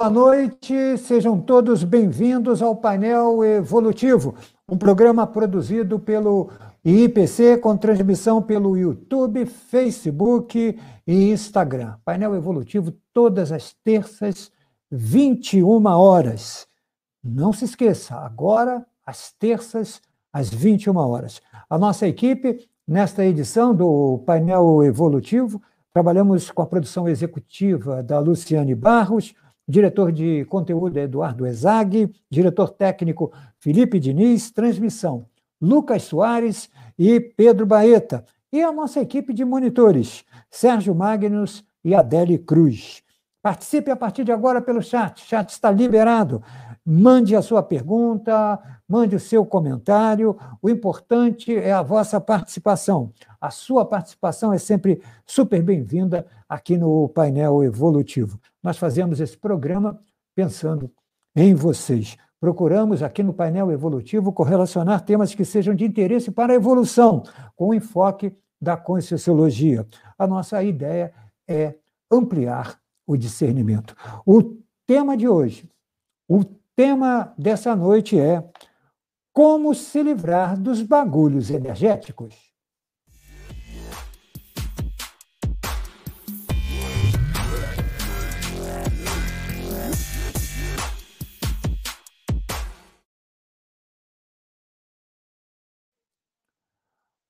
Boa noite, sejam todos bem-vindos ao painel Evolutivo, um programa produzido pelo IPC com transmissão pelo YouTube, Facebook e Instagram. Painel Evolutivo todas as terças, 21 horas. Não se esqueça, agora às terças, às 21 horas. A nossa equipe, nesta edição do painel Evolutivo, trabalhamos com a produção executiva da Luciane Barros diretor de conteúdo Eduardo Ezag, diretor técnico Felipe Diniz, transmissão Lucas Soares e Pedro Baeta, e a nossa equipe de monitores, Sérgio Magnus e Adele Cruz. Participe a partir de agora pelo chat, o chat está liberado. Mande a sua pergunta, mande o seu comentário. O importante é a vossa participação. A sua participação é sempre super bem-vinda aqui no painel evolutivo. Nós fazemos esse programa pensando em vocês. Procuramos aqui no painel evolutivo correlacionar temas que sejam de interesse para a evolução, com o enfoque da conscienciologia. A nossa ideia é ampliar o discernimento. O tema de hoje, o tema dessa noite é como se livrar dos bagulhos energéticos.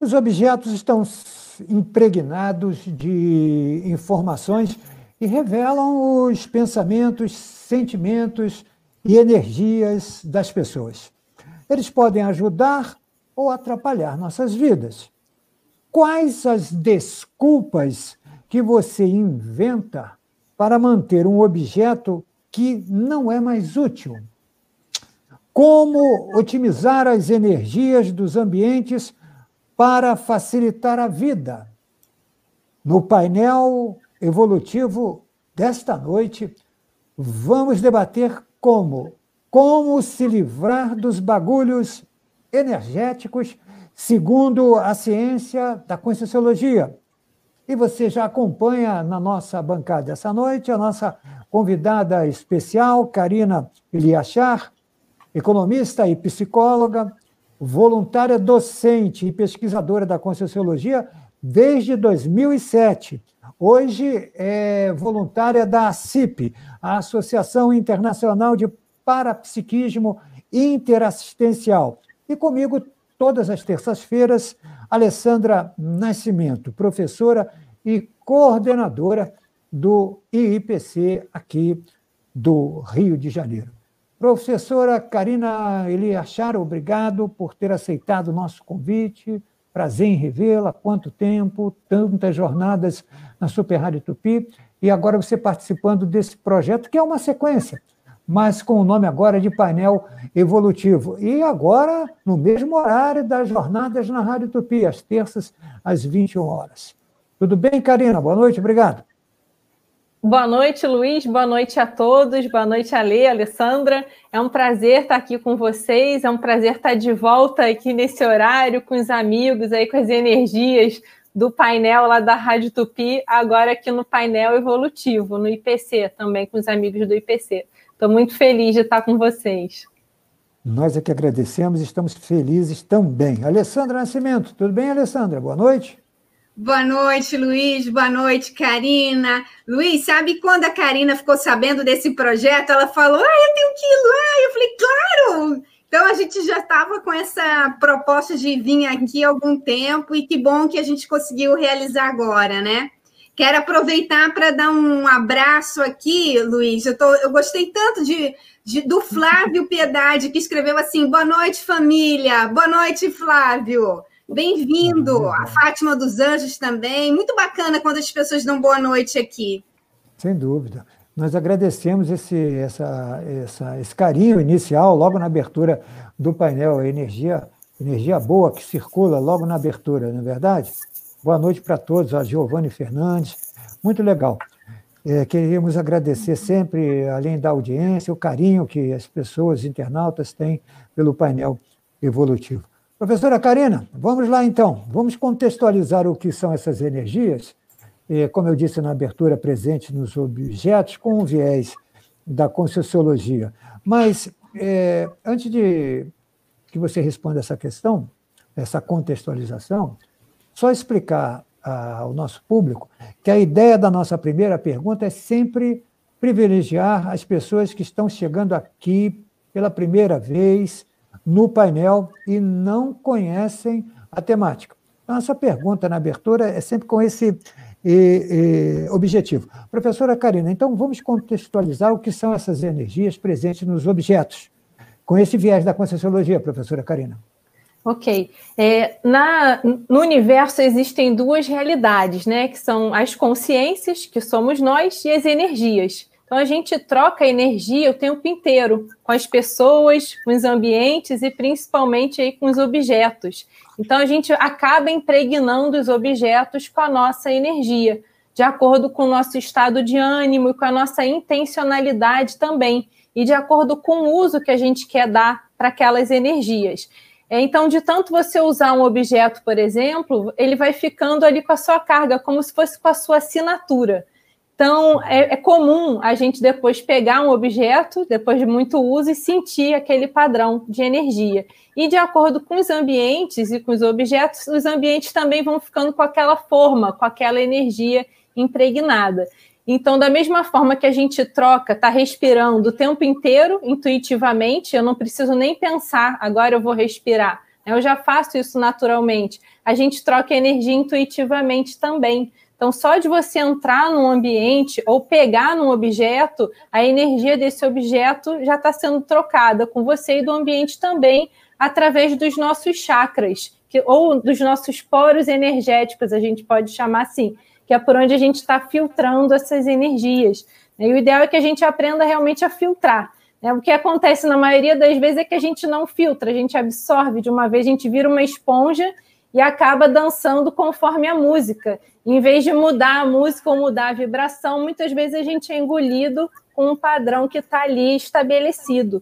Os objetos estão impregnados de informações e revelam os pensamentos, sentimentos e energias das pessoas. Eles podem ajudar ou atrapalhar nossas vidas. Quais as desculpas que você inventa para manter um objeto que não é mais útil? Como otimizar as energias dos ambientes para facilitar a vida? No painel evolutivo desta noite, vamos debater como como se livrar dos bagulhos energéticos segundo a ciência da Conscienciologia. E você já acompanha na nossa bancada essa noite a nossa convidada especial, Karina Iliachar, economista e psicóloga, voluntária docente e pesquisadora da Conscienciologia desde 2007. Hoje é voluntária da ACIP, a Associação Internacional de Parapsiquismo Interassistencial. E comigo, todas as terças-feiras, Alessandra Nascimento, professora e coordenadora do IIPC aqui do Rio de Janeiro. Professora Karina Eliachar, obrigado por ter aceitado o nosso convite. Prazer em revê-la. Quanto tempo, tantas jornadas na Super Rádio Tupi. E agora você participando desse projeto, que é uma sequência, mas com o nome agora de painel evolutivo. E agora, no mesmo horário das jornadas na Rádio Tupi, às terças, às 21 horas. Tudo bem, Karina? Boa noite, obrigado. Boa noite, Luiz. Boa noite a todos. Boa noite, Ale, Alessandra. É um prazer estar aqui com vocês. É um prazer estar de volta aqui nesse horário com os amigos aí, com as energias do painel lá da Rádio Tupi, agora aqui no painel evolutivo, no IPC, também com os amigos do IPC. Estou muito feliz de estar com vocês. Nós é que agradecemos, estamos felizes também. Alessandra Nascimento, tudo bem, Alessandra? Boa noite. Boa noite, Luiz. Boa noite, Karina. Luiz, sabe quando a Karina ficou sabendo desse projeto? Ela falou: Ah, eu tenho que ir lá. Eu falei: Claro! Então a gente já estava com essa proposta de vir aqui há algum tempo e que bom que a gente conseguiu realizar agora, né? Quero aproveitar para dar um abraço aqui, Luiz. Eu, tô, eu gostei tanto de, de, do Flávio Piedade, que escreveu assim: Boa noite, família. Boa noite, Flávio. Bem-vindo, a Fátima dos Anjos também. Muito bacana quando as pessoas dão boa noite aqui. Sem dúvida. Nós agradecemos esse, essa, essa, esse carinho inicial, logo na abertura do painel, a energia, energia boa que circula logo na abertura, não é verdade? Boa noite para todos, a Giovanni Fernandes. Muito legal. É, queríamos agradecer sempre, além da audiência, o carinho que as pessoas, internautas, têm pelo painel evolutivo. Professora Karina, vamos lá então. Vamos contextualizar o que são essas energias, como eu disse na abertura, presentes nos objetos, com um viés da Conscienciologia. Mas, é, antes de que você responda essa questão, essa contextualização, só explicar ao nosso público que a ideia da nossa primeira pergunta é sempre privilegiar as pessoas que estão chegando aqui pela primeira vez no painel e não conhecem a temática. Então, essa pergunta na abertura é sempre com esse e, e, objetivo. Professora Karina, então vamos contextualizar o que são essas energias presentes nos objetos, com esse viés da Conscienciologia, professora Karina. Ok. É, na, no universo existem duas realidades, né? Que são as consciências, que somos nós, e as energias. Então a gente troca energia o tempo inteiro com as pessoas, com os ambientes e principalmente aí com os objetos. Então a gente acaba impregnando os objetos com a nossa energia, de acordo com o nosso estado de ânimo e com a nossa intencionalidade também, e de acordo com o uso que a gente quer dar para aquelas energias. Então, de tanto você usar um objeto, por exemplo, ele vai ficando ali com a sua carga, como se fosse com a sua assinatura. Então, é, é, comum a gente depois pegar um objeto, depois de muito uso, e sentir aquele padrão de energia. E de acordo com os ambientes e com os objetos, os ambientes também vão ficando com aquela forma, com aquela energia impregnada. Então, da mesma forma que a gente troca, está respirando o tempo inteiro, intuitivamente, eu não preciso nem pensar, agora eu vou respirar. Eu já faço isso naturalmente. A gente troca energia intuitivamente também. Então, só de você entrar num ambiente ou pegar num objeto, a energia desse objeto já está sendo trocada com você e do ambiente também, através dos nossos chakras, que, ou dos nossos poros energéticos, a gente pode chamar assim que é por onde a gente está filtrando essas energias. E o ideal é que a gente aprenda realmente a filtrar. Né? O que acontece na maioria das vezes é que a gente não filtra, a gente absorve de uma vez, a gente vira uma esponja e acaba dançando conforme a música. Em vez de mudar a música ou mudar a vibração, muitas vezes a gente é engolido com um padrão que está ali estabelecido.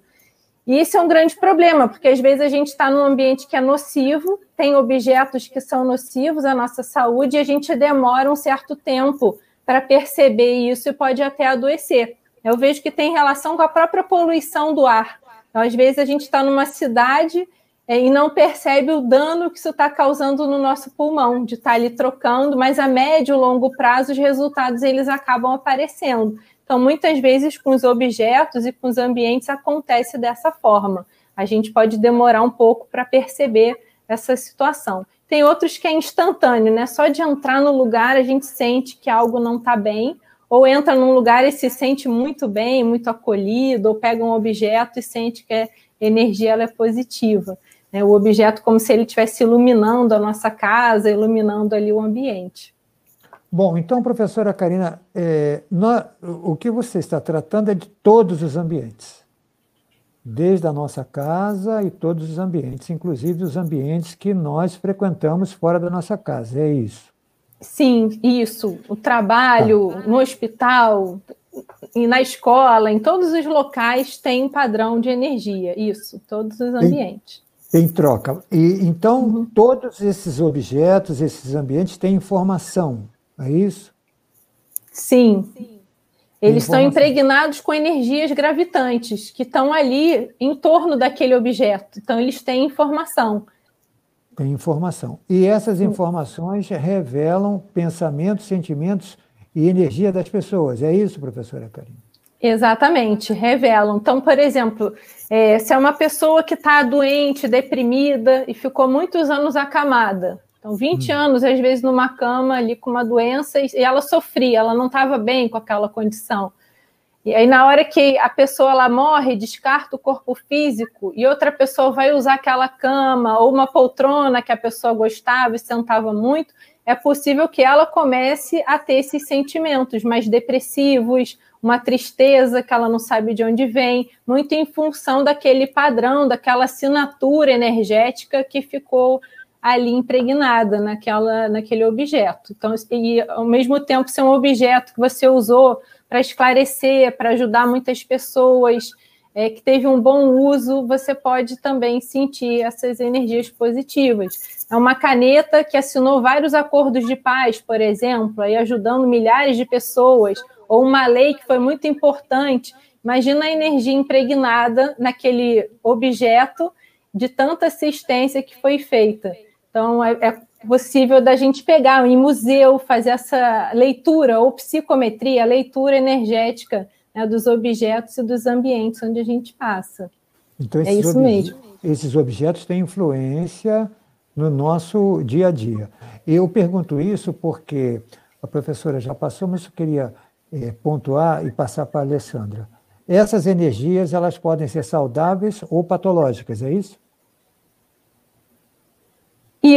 E isso é um grande problema, porque às vezes a gente está num ambiente que é nocivo, tem objetos que são nocivos à nossa saúde, e a gente demora um certo tempo para perceber isso e pode até adoecer. Eu vejo que tem relação com a própria poluição do ar. Então, às vezes a gente está numa cidade é, e não percebe o dano que isso está causando no nosso pulmão, de estar tá ali trocando, mas a médio e longo prazo os resultados eles acabam aparecendo. Então, muitas vezes, com os objetos e com os ambientes, acontece dessa forma. A gente pode demorar um pouco para perceber essa situação. Tem outros que é instantâneo, né? Só de entrar no lugar a gente sente que algo não está bem, ou entra num lugar e se sente muito bem, muito acolhido, ou pega um objeto e sente que a energia ela é positiva. Né? O objeto como se ele estivesse iluminando a nossa casa, iluminando ali o ambiente. Bom, então, professora Karina, é, nós, o que você está tratando é de todos os ambientes, desde a nossa casa e todos os ambientes, inclusive os ambientes que nós frequentamos fora da nossa casa, é isso? Sim, isso. O trabalho, tá. no hospital, e na escola, em todos os locais tem um padrão de energia, isso, todos os ambientes. Tem, tem troca. E então uhum. todos esses objetos, esses ambientes têm informação é isso? Sim. Sim. Eles estão impregnados com energias gravitantes que estão ali em torno daquele objeto. Então, eles têm informação. Tem informação. E essas informações revelam pensamentos, sentimentos e energia das pessoas. É isso, professora Karina? Exatamente, revelam. Então, por exemplo, é, se é uma pessoa que está doente, deprimida e ficou muitos anos acamada, então, 20 hum. anos, às vezes, numa cama ali com uma doença, e ela sofria, ela não estava bem com aquela condição. E aí, na hora que a pessoa ela morre, descarta o corpo físico, e outra pessoa vai usar aquela cama ou uma poltrona que a pessoa gostava e sentava muito, é possível que ela comece a ter esses sentimentos mais depressivos, uma tristeza que ela não sabe de onde vem, muito em função daquele padrão, daquela assinatura energética que ficou ali impregnada naquela, naquele objeto. Então, e ao mesmo tempo ser um objeto que você usou para esclarecer, para ajudar muitas pessoas, é, que teve um bom uso, você pode também sentir essas energias positivas. É uma caneta que assinou vários acordos de paz, por exemplo, aí ajudando milhares de pessoas, ou uma lei que foi muito importante Imagina a energia impregnada naquele objeto de tanta assistência que foi feita. Então, é, é possível da gente pegar em museu, fazer essa leitura ou psicometria, leitura energética né, dos objetos e dos ambientes onde a gente passa. Então, é isso mesmo. Esses objetos têm influência no nosso dia a dia. Eu pergunto isso porque a professora já passou, mas eu queria é, pontuar e passar para a Alessandra. Essas energias elas podem ser saudáveis ou patológicas, é isso?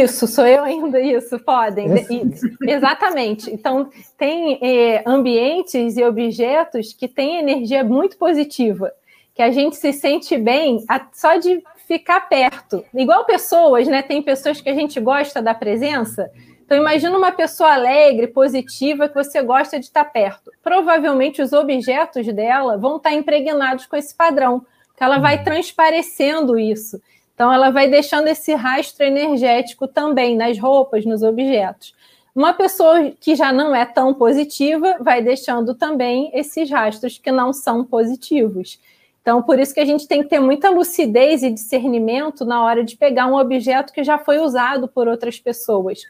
Isso, sou eu ainda, isso, podem. Isso. Exatamente. Então, tem é, ambientes e objetos que têm energia muito positiva, que a gente se sente bem só de ficar perto. Igual pessoas, né? Tem pessoas que a gente gosta da presença. Então, imagina uma pessoa alegre, positiva, que você gosta de estar perto. Provavelmente os objetos dela vão estar impregnados com esse padrão, que ela vai uhum. transparecendo isso. Então, ela vai deixando esse rastro energético também nas roupas, nos objetos. Uma pessoa que já não é tão positiva vai deixando também esses rastros que não são positivos. Então, por isso que a gente tem que ter muita lucidez e discernimento na hora de pegar um objeto que já foi usado por outras pessoas.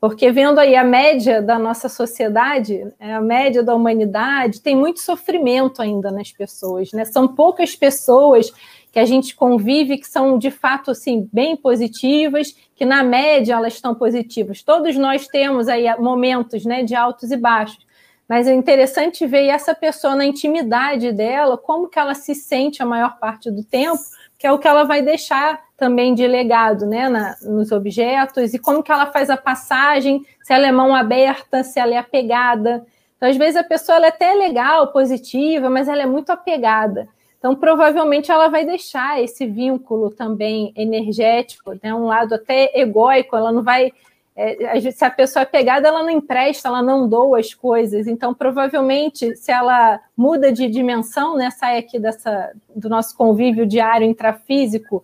Porque vendo aí a média da nossa sociedade, é, a média da humanidade, tem muito sofrimento ainda nas pessoas, né? São poucas pessoas que a gente convive que são de fato assim bem positivas, que na média elas estão positivas. Todos nós temos aí momentos, né, de altos e baixos. Mas é interessante ver essa pessoa na intimidade dela, como que ela se sente a maior parte do tempo, que é o que ela vai deixar também de legado né, na, nos objetos, e como que ela faz a passagem, se ela é mão aberta, se ela é apegada. Então, às vezes, a pessoa é até legal, positiva, mas ela é muito apegada. Então, provavelmente, ela vai deixar esse vínculo também energético, né, um lado até egóico, ela não vai. É, se a pessoa é pegada, ela não empresta, ela não doa as coisas. Então, provavelmente, se ela muda de dimensão, né, sai aqui dessa, do nosso convívio diário intrafísico,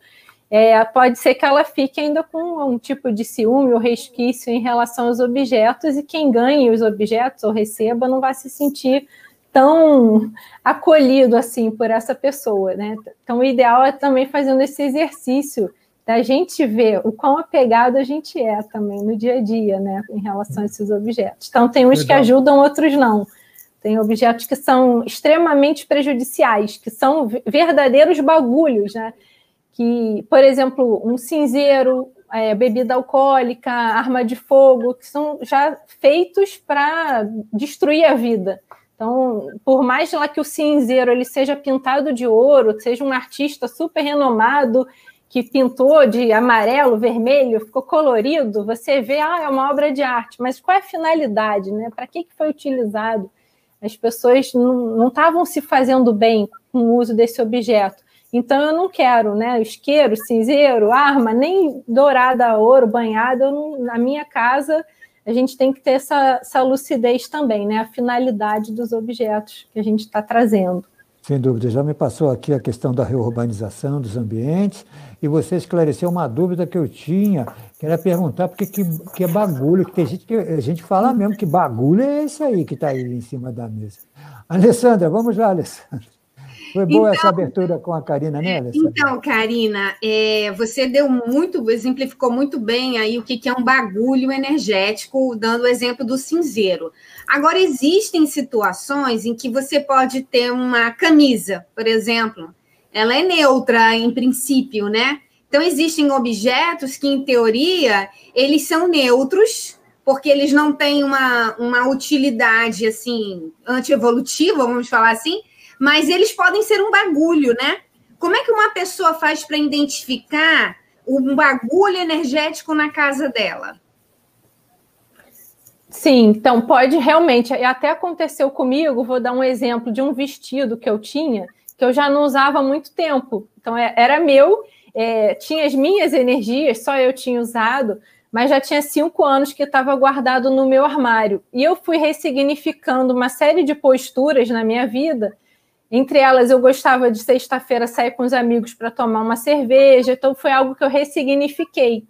é, pode ser que ela fique ainda com um tipo de ciúme ou resquício em relação aos objetos, e quem ganhe os objetos ou receba não vai se sentir tão acolhido assim por essa pessoa, né? Então, o ideal é também fazendo esse exercício da gente ver o quão apegado a gente é também no dia a dia, né, em relação a esses objetos. Então, tem uns Legal. que ajudam, outros não. Tem objetos que são extremamente prejudiciais, que são verdadeiros bagulhos, né? Que, por exemplo, um cinzeiro, é, bebida alcoólica, arma de fogo, que são já feitos para destruir a vida. Então, por mais lá que o cinzeiro ele seja pintado de ouro, seja um artista super renomado que pintou de amarelo, vermelho, ficou colorido, você vê, ah, é uma obra de arte, mas qual é a finalidade, né? Para que, que foi utilizado? As pessoas não estavam se fazendo bem com o uso desse objeto. Então eu não quero, né? Isqueiro, cinzeiro, arma, nem dourada ouro, banhada, não, na minha casa a gente tem que ter essa, essa lucidez também, né? A finalidade dos objetos que a gente está trazendo. Sem dúvida, já me passou aqui a questão da reurbanização dos ambientes e você esclareceu uma dúvida que eu tinha, que era perguntar por que, que é bagulho, que tem gente que a gente fala mesmo que bagulho é esse aí que está aí em cima da mesa. Alessandra, vamos lá, Alessandra. Foi boa então, essa abertura com a Karina, né, Alessandra? Então, Karina, é, você deu muito, exemplificou muito bem aí o que, que é um bagulho energético, dando o exemplo do cinzeiro. Agora, existem situações em que você pode ter uma camisa, por exemplo, ela é neutra em princípio, né? Então, existem objetos que, em teoria, eles são neutros, porque eles não têm uma, uma utilidade, assim, antievolutiva, vamos falar assim, mas eles podem ser um bagulho, né? Como é que uma pessoa faz para identificar um bagulho energético na casa dela? Sim, então pode realmente. Até aconteceu comigo, vou dar um exemplo de um vestido que eu tinha, que eu já não usava há muito tempo. Então é, era meu, é, tinha as minhas energias, só eu tinha usado, mas já tinha cinco anos que estava guardado no meu armário. E eu fui ressignificando uma série de posturas na minha vida entre elas, eu gostava de sexta-feira sair com os amigos para tomar uma cerveja, então foi algo que eu ressignifiquei.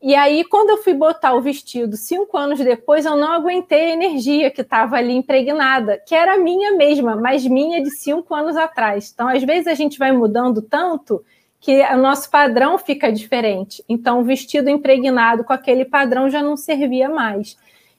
E aí, quando eu fui botar o vestido cinco anos depois, eu não aguentei a energia que estava ali impregnada, que era minha mesma, mas minha de cinco anos atrás. Então, às vezes, a gente vai mudando tanto que o nosso padrão fica diferente. Então, o vestido impregnado com aquele padrão já não servia mais.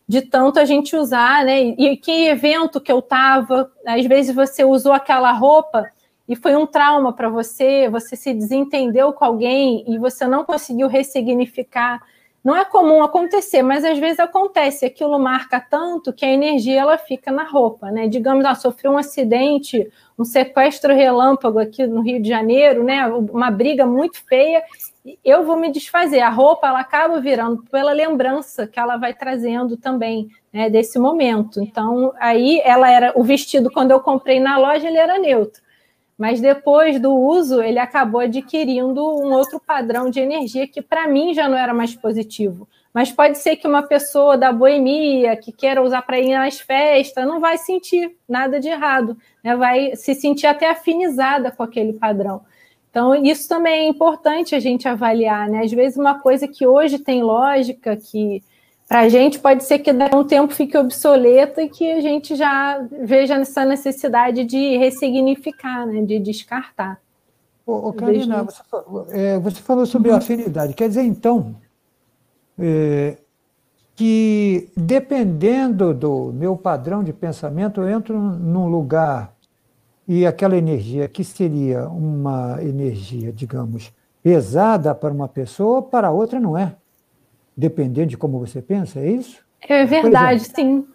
De tanto a gente usar, né? E que evento que eu estava, às vezes você usou aquela roupa e foi um trauma para você, você se desentendeu com alguém e você não conseguiu ressignificar. Não é comum acontecer, mas às vezes acontece. Aquilo marca tanto que a energia ela fica na roupa, né? Digamos, ah, sofreu um acidente, um sequestro relâmpago aqui no Rio de Janeiro, né? Uma briga muito feia. Eu vou me desfazer. A roupa ela acaba virando pela lembrança que ela vai trazendo também né, desse momento. Então, aí ela era o vestido quando eu comprei na loja ele era neutro mas depois do uso, ele acabou adquirindo um outro padrão de energia que para mim já não era mais positivo. Mas pode ser que uma pessoa da boemia que queira usar para ir nas festas não vai sentir nada de errado, né? vai se sentir até afinizada com aquele padrão. Então, isso também é importante a gente avaliar. Né? Às vezes, uma coisa que hoje tem lógica, que para a gente pode ser que daqui a um tempo fique obsoleta e que a gente já veja essa necessidade de ressignificar, né, de descartar. Ô, ô Karina, você falou, é, você falou sobre uhum. afinidade. Quer dizer, então, é, que dependendo do meu padrão de pensamento, eu entro num lugar e aquela energia que seria uma energia, digamos, pesada para uma pessoa, para outra não é dependendo de como você pensa, é isso? É verdade, exemplo, sim.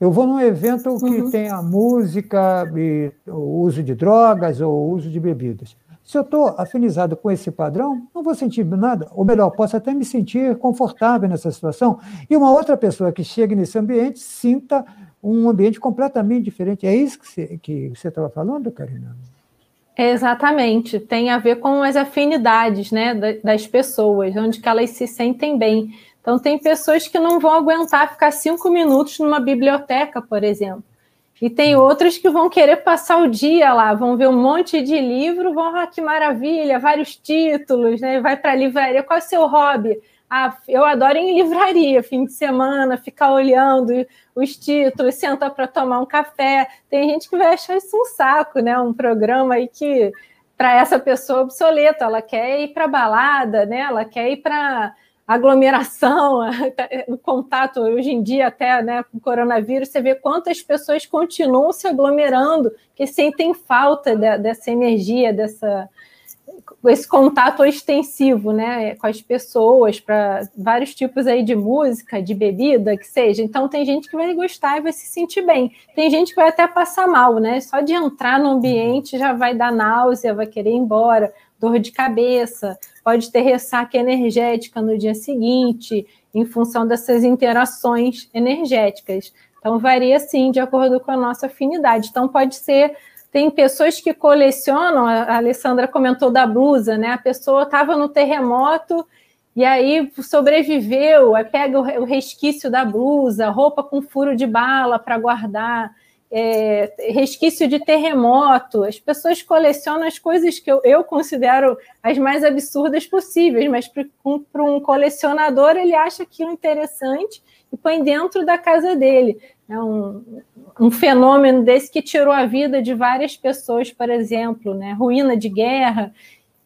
Eu vou num evento que uhum. tem a música, e o uso de drogas ou o uso de bebidas. Se eu estou afinizado com esse padrão, não vou sentir nada. Ou melhor, posso até me sentir confortável nessa situação. E uma outra pessoa que chega nesse ambiente sinta um ambiente completamente diferente. É isso que você estava falando, Karina? Exatamente, tem a ver com as afinidades né, das pessoas, onde que elas se sentem bem. Então, tem pessoas que não vão aguentar ficar cinco minutos numa biblioteca, por exemplo. E tem outras que vão querer passar o dia lá, vão ver um monte de livro, vão, ah, que maravilha, vários títulos, né? Vai para a livraria. Qual é o seu hobby? Ah, eu adoro em livraria, fim de semana, ficar olhando os títulos, sentar para tomar um café. Tem gente que vai achar isso um saco, né? Um programa aí que para essa pessoa obsoleto, ela quer ir para balada, né? Ela quer ir para aglomeração, o contato hoje em dia até, né, com o coronavírus, você vê quantas pessoas continuam se aglomerando, que sentem falta de, dessa energia, dessa esse contato extensivo, né, com as pessoas, para vários tipos aí de música, de bebida, que seja. Então tem gente que vai gostar e vai se sentir bem. Tem gente que vai até passar mal, né? Só de entrar no ambiente já vai dar náusea, vai querer ir embora, dor de cabeça, pode ter ressaca energética no dia seguinte, em função dessas interações energéticas. Então varia sim de acordo com a nossa afinidade. Então pode ser tem pessoas que colecionam, a Alessandra comentou da blusa, né? A pessoa estava no terremoto e aí sobreviveu, aí pega o resquício da blusa, roupa com furo de bala para guardar, é, resquício de terremoto. As pessoas colecionam as coisas que eu, eu considero as mais absurdas possíveis, mas para um colecionador ele acha aquilo interessante e põe dentro da casa dele. É um, um fenômeno desse que tirou a vida de várias pessoas, por exemplo, né? ruína de guerra,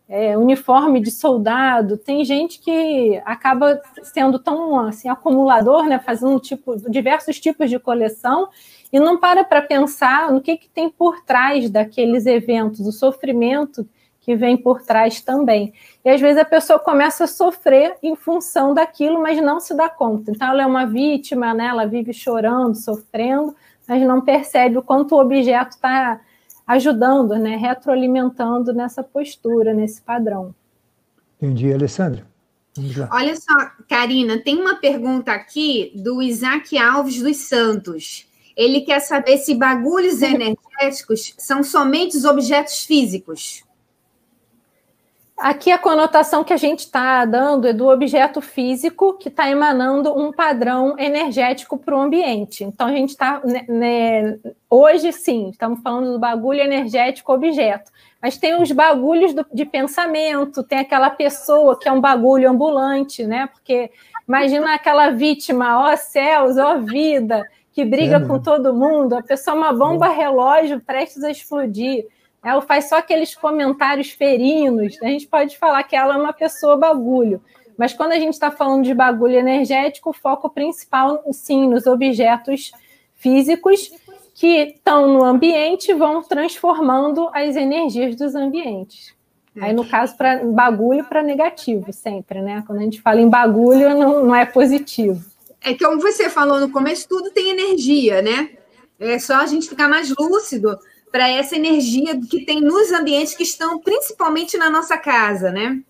é, uniforme de soldado. Tem gente que acaba sendo tão assim, acumulador, né? fazendo tipo, diversos tipos de coleção, e não para para pensar no que, que tem por trás daqueles eventos, o sofrimento que vem por trás também. E às vezes a pessoa começa a sofrer em função daquilo, mas não se dá conta. Então ela é uma vítima, né? ela vive chorando, sofrendo, mas não percebe o quanto o objeto está ajudando, né? retroalimentando nessa postura, nesse padrão. Entendi, Alessandra. Olha só, Karina, tem uma pergunta aqui do Isaac Alves dos Santos. Ele quer saber se bagulhos energéticos são somente os objetos físicos. Aqui a conotação que a gente está dando é do objeto físico que está emanando um padrão energético para o ambiente. Então a gente está. Né, né, hoje sim, estamos falando do bagulho energético objeto. Mas tem os bagulhos do, de pensamento, tem aquela pessoa que é um bagulho ambulante, né? Porque imagina aquela vítima, ó céus, ó vida, que briga é, com todo mundo, a pessoa é uma bomba relógio prestes a explodir. Ela faz só aqueles comentários ferinos. A gente pode falar que ela é uma pessoa bagulho. Mas quando a gente está falando de bagulho energético, o foco principal, sim, nos objetos físicos que estão no ambiente e vão transformando as energias dos ambientes. Aí, no caso, para bagulho para negativo, sempre, né? Quando a gente fala em bagulho, não, não é positivo. É como você falou no começo, tudo tem energia, né? É só a gente ficar mais lúcido para essa energia que tem nos ambientes que estão principalmente na nossa casa, né?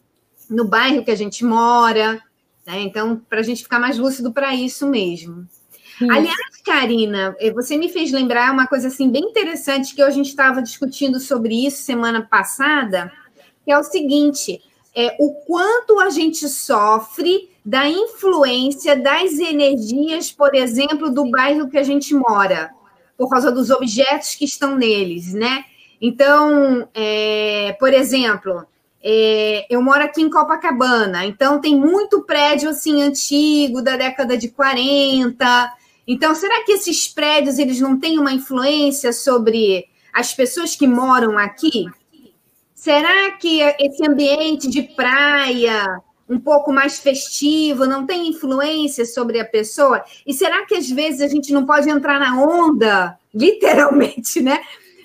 No bairro que a gente mora, né? Então, para a gente ficar mais lúcido para isso mesmo. Sim. Aliás, Karina, eh, você me fez lembrar uma coisa assim bem interessante que a gente estava discutindo sobre isso semana passada, que é o seguinte: é o quanto a gente sofre da influência das energias, por exemplo, do bairro que a gente mora por causa dos objetos que estão neles, né? Então, é, por exemplo, é, eu moro aqui em Copacabana, então tem muito prédio assim antigo da década de 40. Então, será que esses prédios eles não têm uma influência sobre as pessoas que moram aqui? Será que esse ambiente de praia, um pouco mais festivo, não tem influência sobre a pessoa? E será que às vezes a gente não pode entrar na onda, literalmente, né?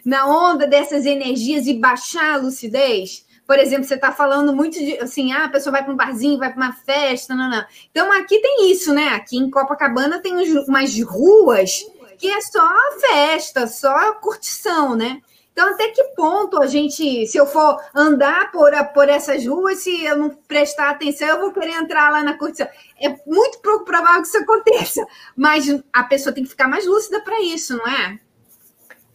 Na onda dessas energias e baixar a lucidez? Por exemplo, você está falando muito de assim, ah, a pessoa vai para um barzinho, vai para uma festa, não, não. Então aqui tem isso, né? Aqui em Copacabana tem umas ruas que é só festa, só curtição, né? Então, até que ponto a gente, se eu for andar por, por essas ruas, se eu não prestar atenção, eu vou querer entrar lá na curtição. É muito pouco provável que isso aconteça, mas a pessoa tem que ficar mais lúcida para isso, não é?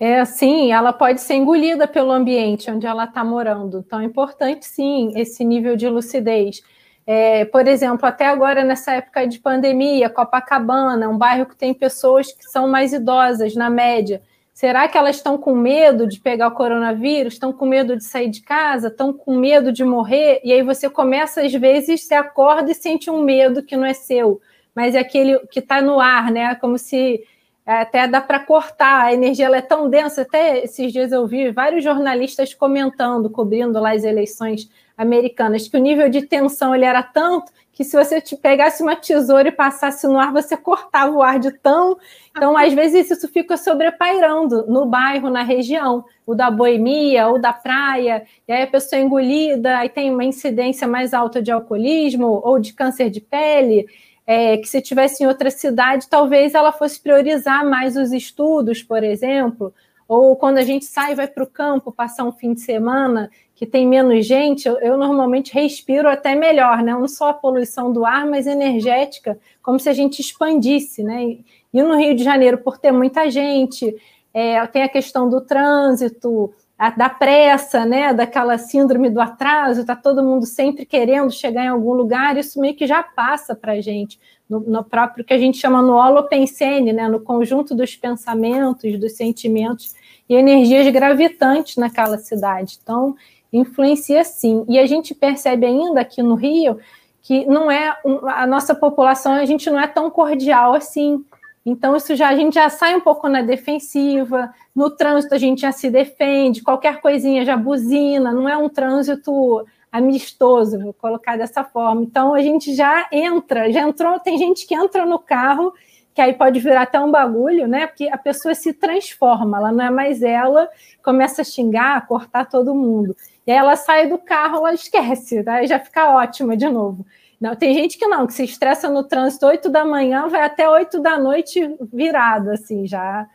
É assim, ela pode ser engolida pelo ambiente onde ela está morando. Então, é importante, sim, esse nível de lucidez. É, por exemplo, até agora, nessa época de pandemia, Copacabana, um bairro que tem pessoas que são mais idosas, na média. Será que elas estão com medo de pegar o coronavírus? Estão com medo de sair de casa? Estão com medo de morrer? E aí você começa, às vezes, se acorda e sente um medo que não é seu, mas é aquele que está no ar, né? Como se é, até dá para cortar, a energia é tão densa. Até esses dias eu vi vários jornalistas comentando, cobrindo lá as eleições americanas, que o nível de tensão ele era tanto que se você te pegasse uma tesoura e passasse no ar, você cortava o ar de tão. Então, às vezes, isso fica sobrepairando no bairro, na região, o da boemia, ou da praia, e aí a pessoa é engolida, aí tem uma incidência mais alta de alcoolismo ou de câncer de pele. É, que se tivesse em outra cidade, talvez ela fosse priorizar mais os estudos, por exemplo, ou quando a gente sai e vai para o campo passar um fim de semana que tem menos gente, eu, eu, normalmente respiro até melhor, né? Não só a poluição do ar, mas energética, como se a gente expandisse, né? E, no Rio de Janeiro, por ter muita gente, é, tem a questão do trânsito, a, da pressa, né? Daquela síndrome do atraso, tá todo mundo sempre querendo chegar em algum lugar, isso meio que já passa para a gente, no, no, próprio que a gente chama no holopensene, né? No conjunto dos pensamentos, dos sentimentos e energias gravitantes naquela cidade. Então, influencia sim. E a gente percebe ainda aqui no Rio que não é a nossa população, a gente não é tão cordial assim. Então, isso já a gente já sai um pouco na defensiva, no trânsito a gente já se defende, qualquer coisinha já buzina, não é um trânsito amistoso, vou colocar dessa forma. Então a gente já entra, já entrou, tem gente que entra no carro que aí pode virar até um bagulho, né? Porque a pessoa se transforma, ela não é mais ela, começa a xingar, a cortar todo mundo. E aí ela sai do carro, ela esquece, aí já fica ótima de novo. Não, tem gente que não, que se estressa no trânsito 8 da manhã, vai até 8 da noite virado, assim, já,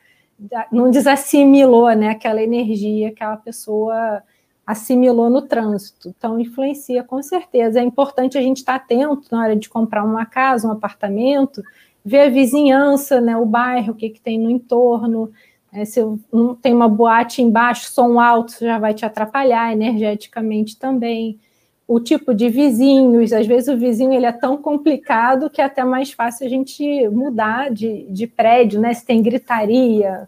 já não desassimilou, né, aquela energia que aquela pessoa assimilou no trânsito. Então, influencia com certeza. É importante a gente estar atento na hora de comprar uma casa, um apartamento, ver a vizinhança, né, o bairro, o que, que tem no entorno, é, se tem uma boate embaixo, som alto, já vai te atrapalhar energeticamente também. O tipo de vizinhos, às vezes o vizinho ele é tão complicado que é até mais fácil a gente mudar de, de prédio, né? Se tem gritaria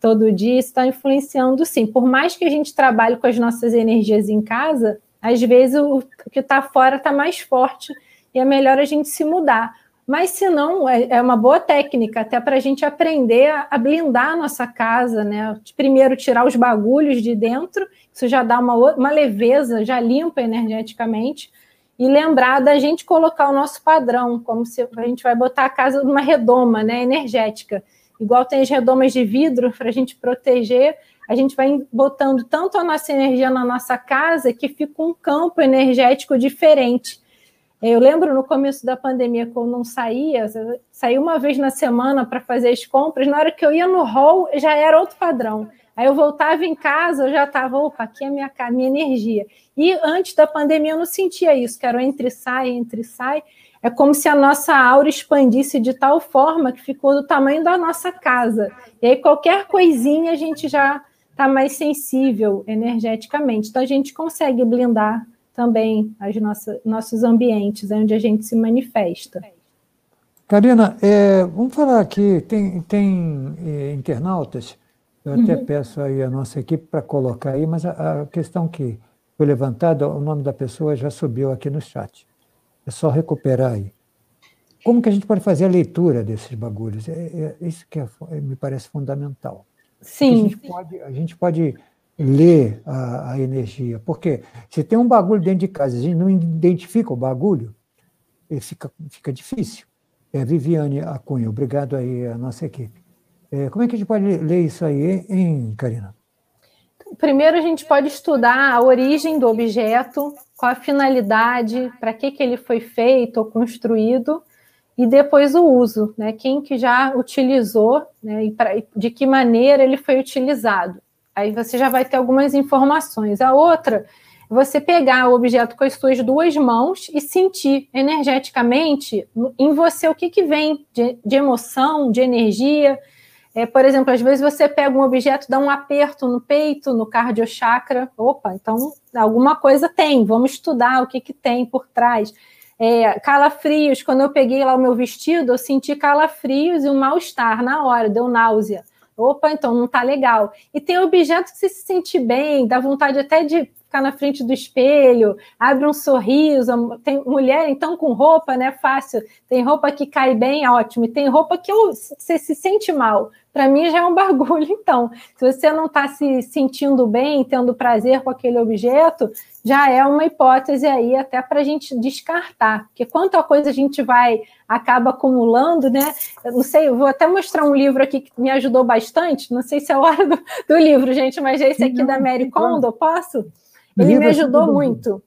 todo dia, está influenciando sim. Por mais que a gente trabalhe com as nossas energias em casa, às vezes o que está fora está mais forte e é melhor a gente se mudar. Mas se não, é, é uma boa técnica, até para a gente aprender a, blindar a nossa casa, né? Primeiro tirar os bagulhos de dentro, isso já dá uma, uma leveza, já limpa energeticamente, e lembrar da gente colocar o nosso padrão, como se a gente vai botar a casa numa redoma né, energética. Igual tem as redomas de vidro para a gente proteger, a gente vai botando tanto a nossa energia na nossa casa que fica um campo energético diferente. Eu lembro no começo da pandemia, quando não saía, saía uma vez na semana para fazer as compras, na hora que eu ia no hall, já era outro padrão. Aí eu voltava em casa, eu já estava, opa, aqui é minha, minha energia. E antes da pandemia eu não sentia isso, que era entre sai, entre sai. É como se a nossa aura expandisse de tal forma que ficou do tamanho da nossa casa. E aí qualquer coisinha a gente já está mais sensível energeticamente. Então a gente consegue blindar também as nossas, nossos ambientes, onde a gente se manifesta. Karina, é, vamos falar aqui, tem, tem é, internautas, eu até uhum. peço aí a nossa equipe para colocar aí, mas a, a, questão que foi levantada, o nome da pessoa já subiu aqui no chat. É só recuperar aí. Como que a gente pode fazer a leitura desses bagulhos? É, é isso que é, me parece fundamental. Sim. A gente pode, a gente pode ler a, a, energia. Porque se tem um bagulho dentro de casa, a gente não identifica o bagulho, fica, fica difícil. É, Viviane Acunha, obrigado aí a nossa equipe. É, como é que a gente pode ler isso aí, hein, Karina? Primeiro, a gente pode estudar a origem do objeto, qual a finalidade, para que, que ele foi feito ou construído, e depois o uso, né? Quem que já utilizou né? e pra, de que maneira ele foi utilizado. Aí você já vai ter algumas informações. A outra, você pegar o objeto com as suas duas mãos e sentir energeticamente em você o que, que vem de, de emoção, de energia. É, por exemplo, às vezes você pega um objeto, dá um aperto no peito, no chakra. Opa, então alguma coisa tem, vamos estudar o que, que tem por trás. É, calafrios, quando eu peguei lá o meu vestido, eu senti calafrios e um mal-estar na hora, deu náusea. Opa, então não tá legal. E tem objetos que você se sente bem, dá vontade até de ficar na frente do espelho, abre um sorriso. Tem mulher, então, com roupa, né? Fácil. Tem roupa que cai bem, ótimo. E tem roupa que você se sente mal para mim já é um bagulho. Então, se você não está se sentindo bem, tendo prazer com aquele objeto, já é uma hipótese aí até para a gente descartar, porque quanta coisa a gente vai acaba acumulando, né? Eu não sei, eu vou até mostrar um livro aqui que me ajudou bastante. Não sei se é a hora do, do livro, gente, mas é esse aqui da Mary Kondo, posso? Ele me ajudou muito.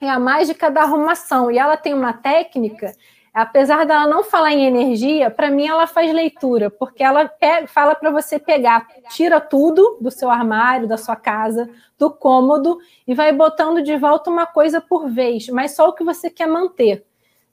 É a mágica da arrumação e ela tem uma técnica apesar dela não falar em energia, para mim ela faz leitura, porque ela fala para você pegar, tira tudo do seu armário, da sua casa, do cômodo e vai botando de volta uma coisa por vez, mas só o que você quer manter.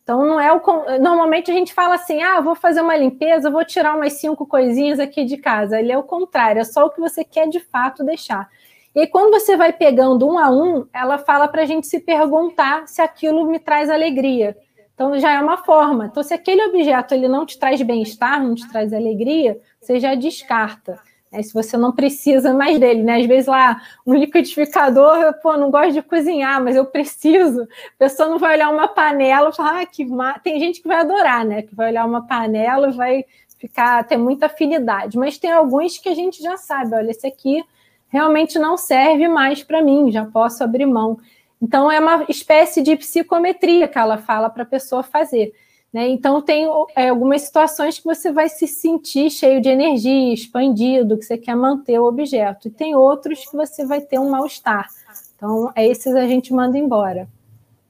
Então não é o normalmente a gente fala assim: "Ah, vou fazer uma limpeza, vou tirar umas cinco coisinhas aqui de casa". Ele é o contrário, é só o que você quer de fato deixar. E quando você vai pegando um a um, ela fala para a gente se perguntar se aquilo me traz alegria. Então já é uma forma. Então, se aquele objeto ele não te traz bem-estar, não te traz alegria, você já descarta. Né? Se você não precisa mais dele, né? Às vezes lá, um liquidificador, pô, não gosto de cozinhar, mas eu preciso. A pessoa não vai olhar uma panela e falar, ah, que tem gente que vai adorar, né? Que vai olhar uma panela e vai ficar, ter muita afinidade. Mas tem alguns que a gente já sabe, olha, esse aqui realmente não serve mais para mim, já posso abrir mão. Então, é uma espécie de psicometria que ela fala para a pessoa fazer. Né? Então, tem é, algumas situações que você vai se sentir cheio de energia, expandido, que você quer manter o objeto. E tem outros que você vai ter um mal-estar. Então, é esses a gente manda embora.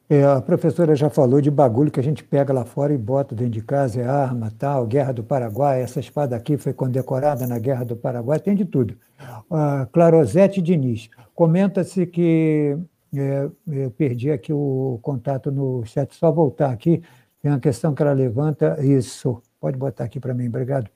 É, a professora já falou de bagulho que a gente pega lá fora e bota dentro de casa, é arma, tal, Guerra do Paraguai, essa espada aqui foi condecorada na Guerra do Paraguai, tem de tudo. Uh, Clarosete Diniz, comenta-se que é, eu perdi aqui o contato no chat, só voltar aqui. Tem uma questão que ela levanta. Isso, pode botar aqui para mim, obrigado.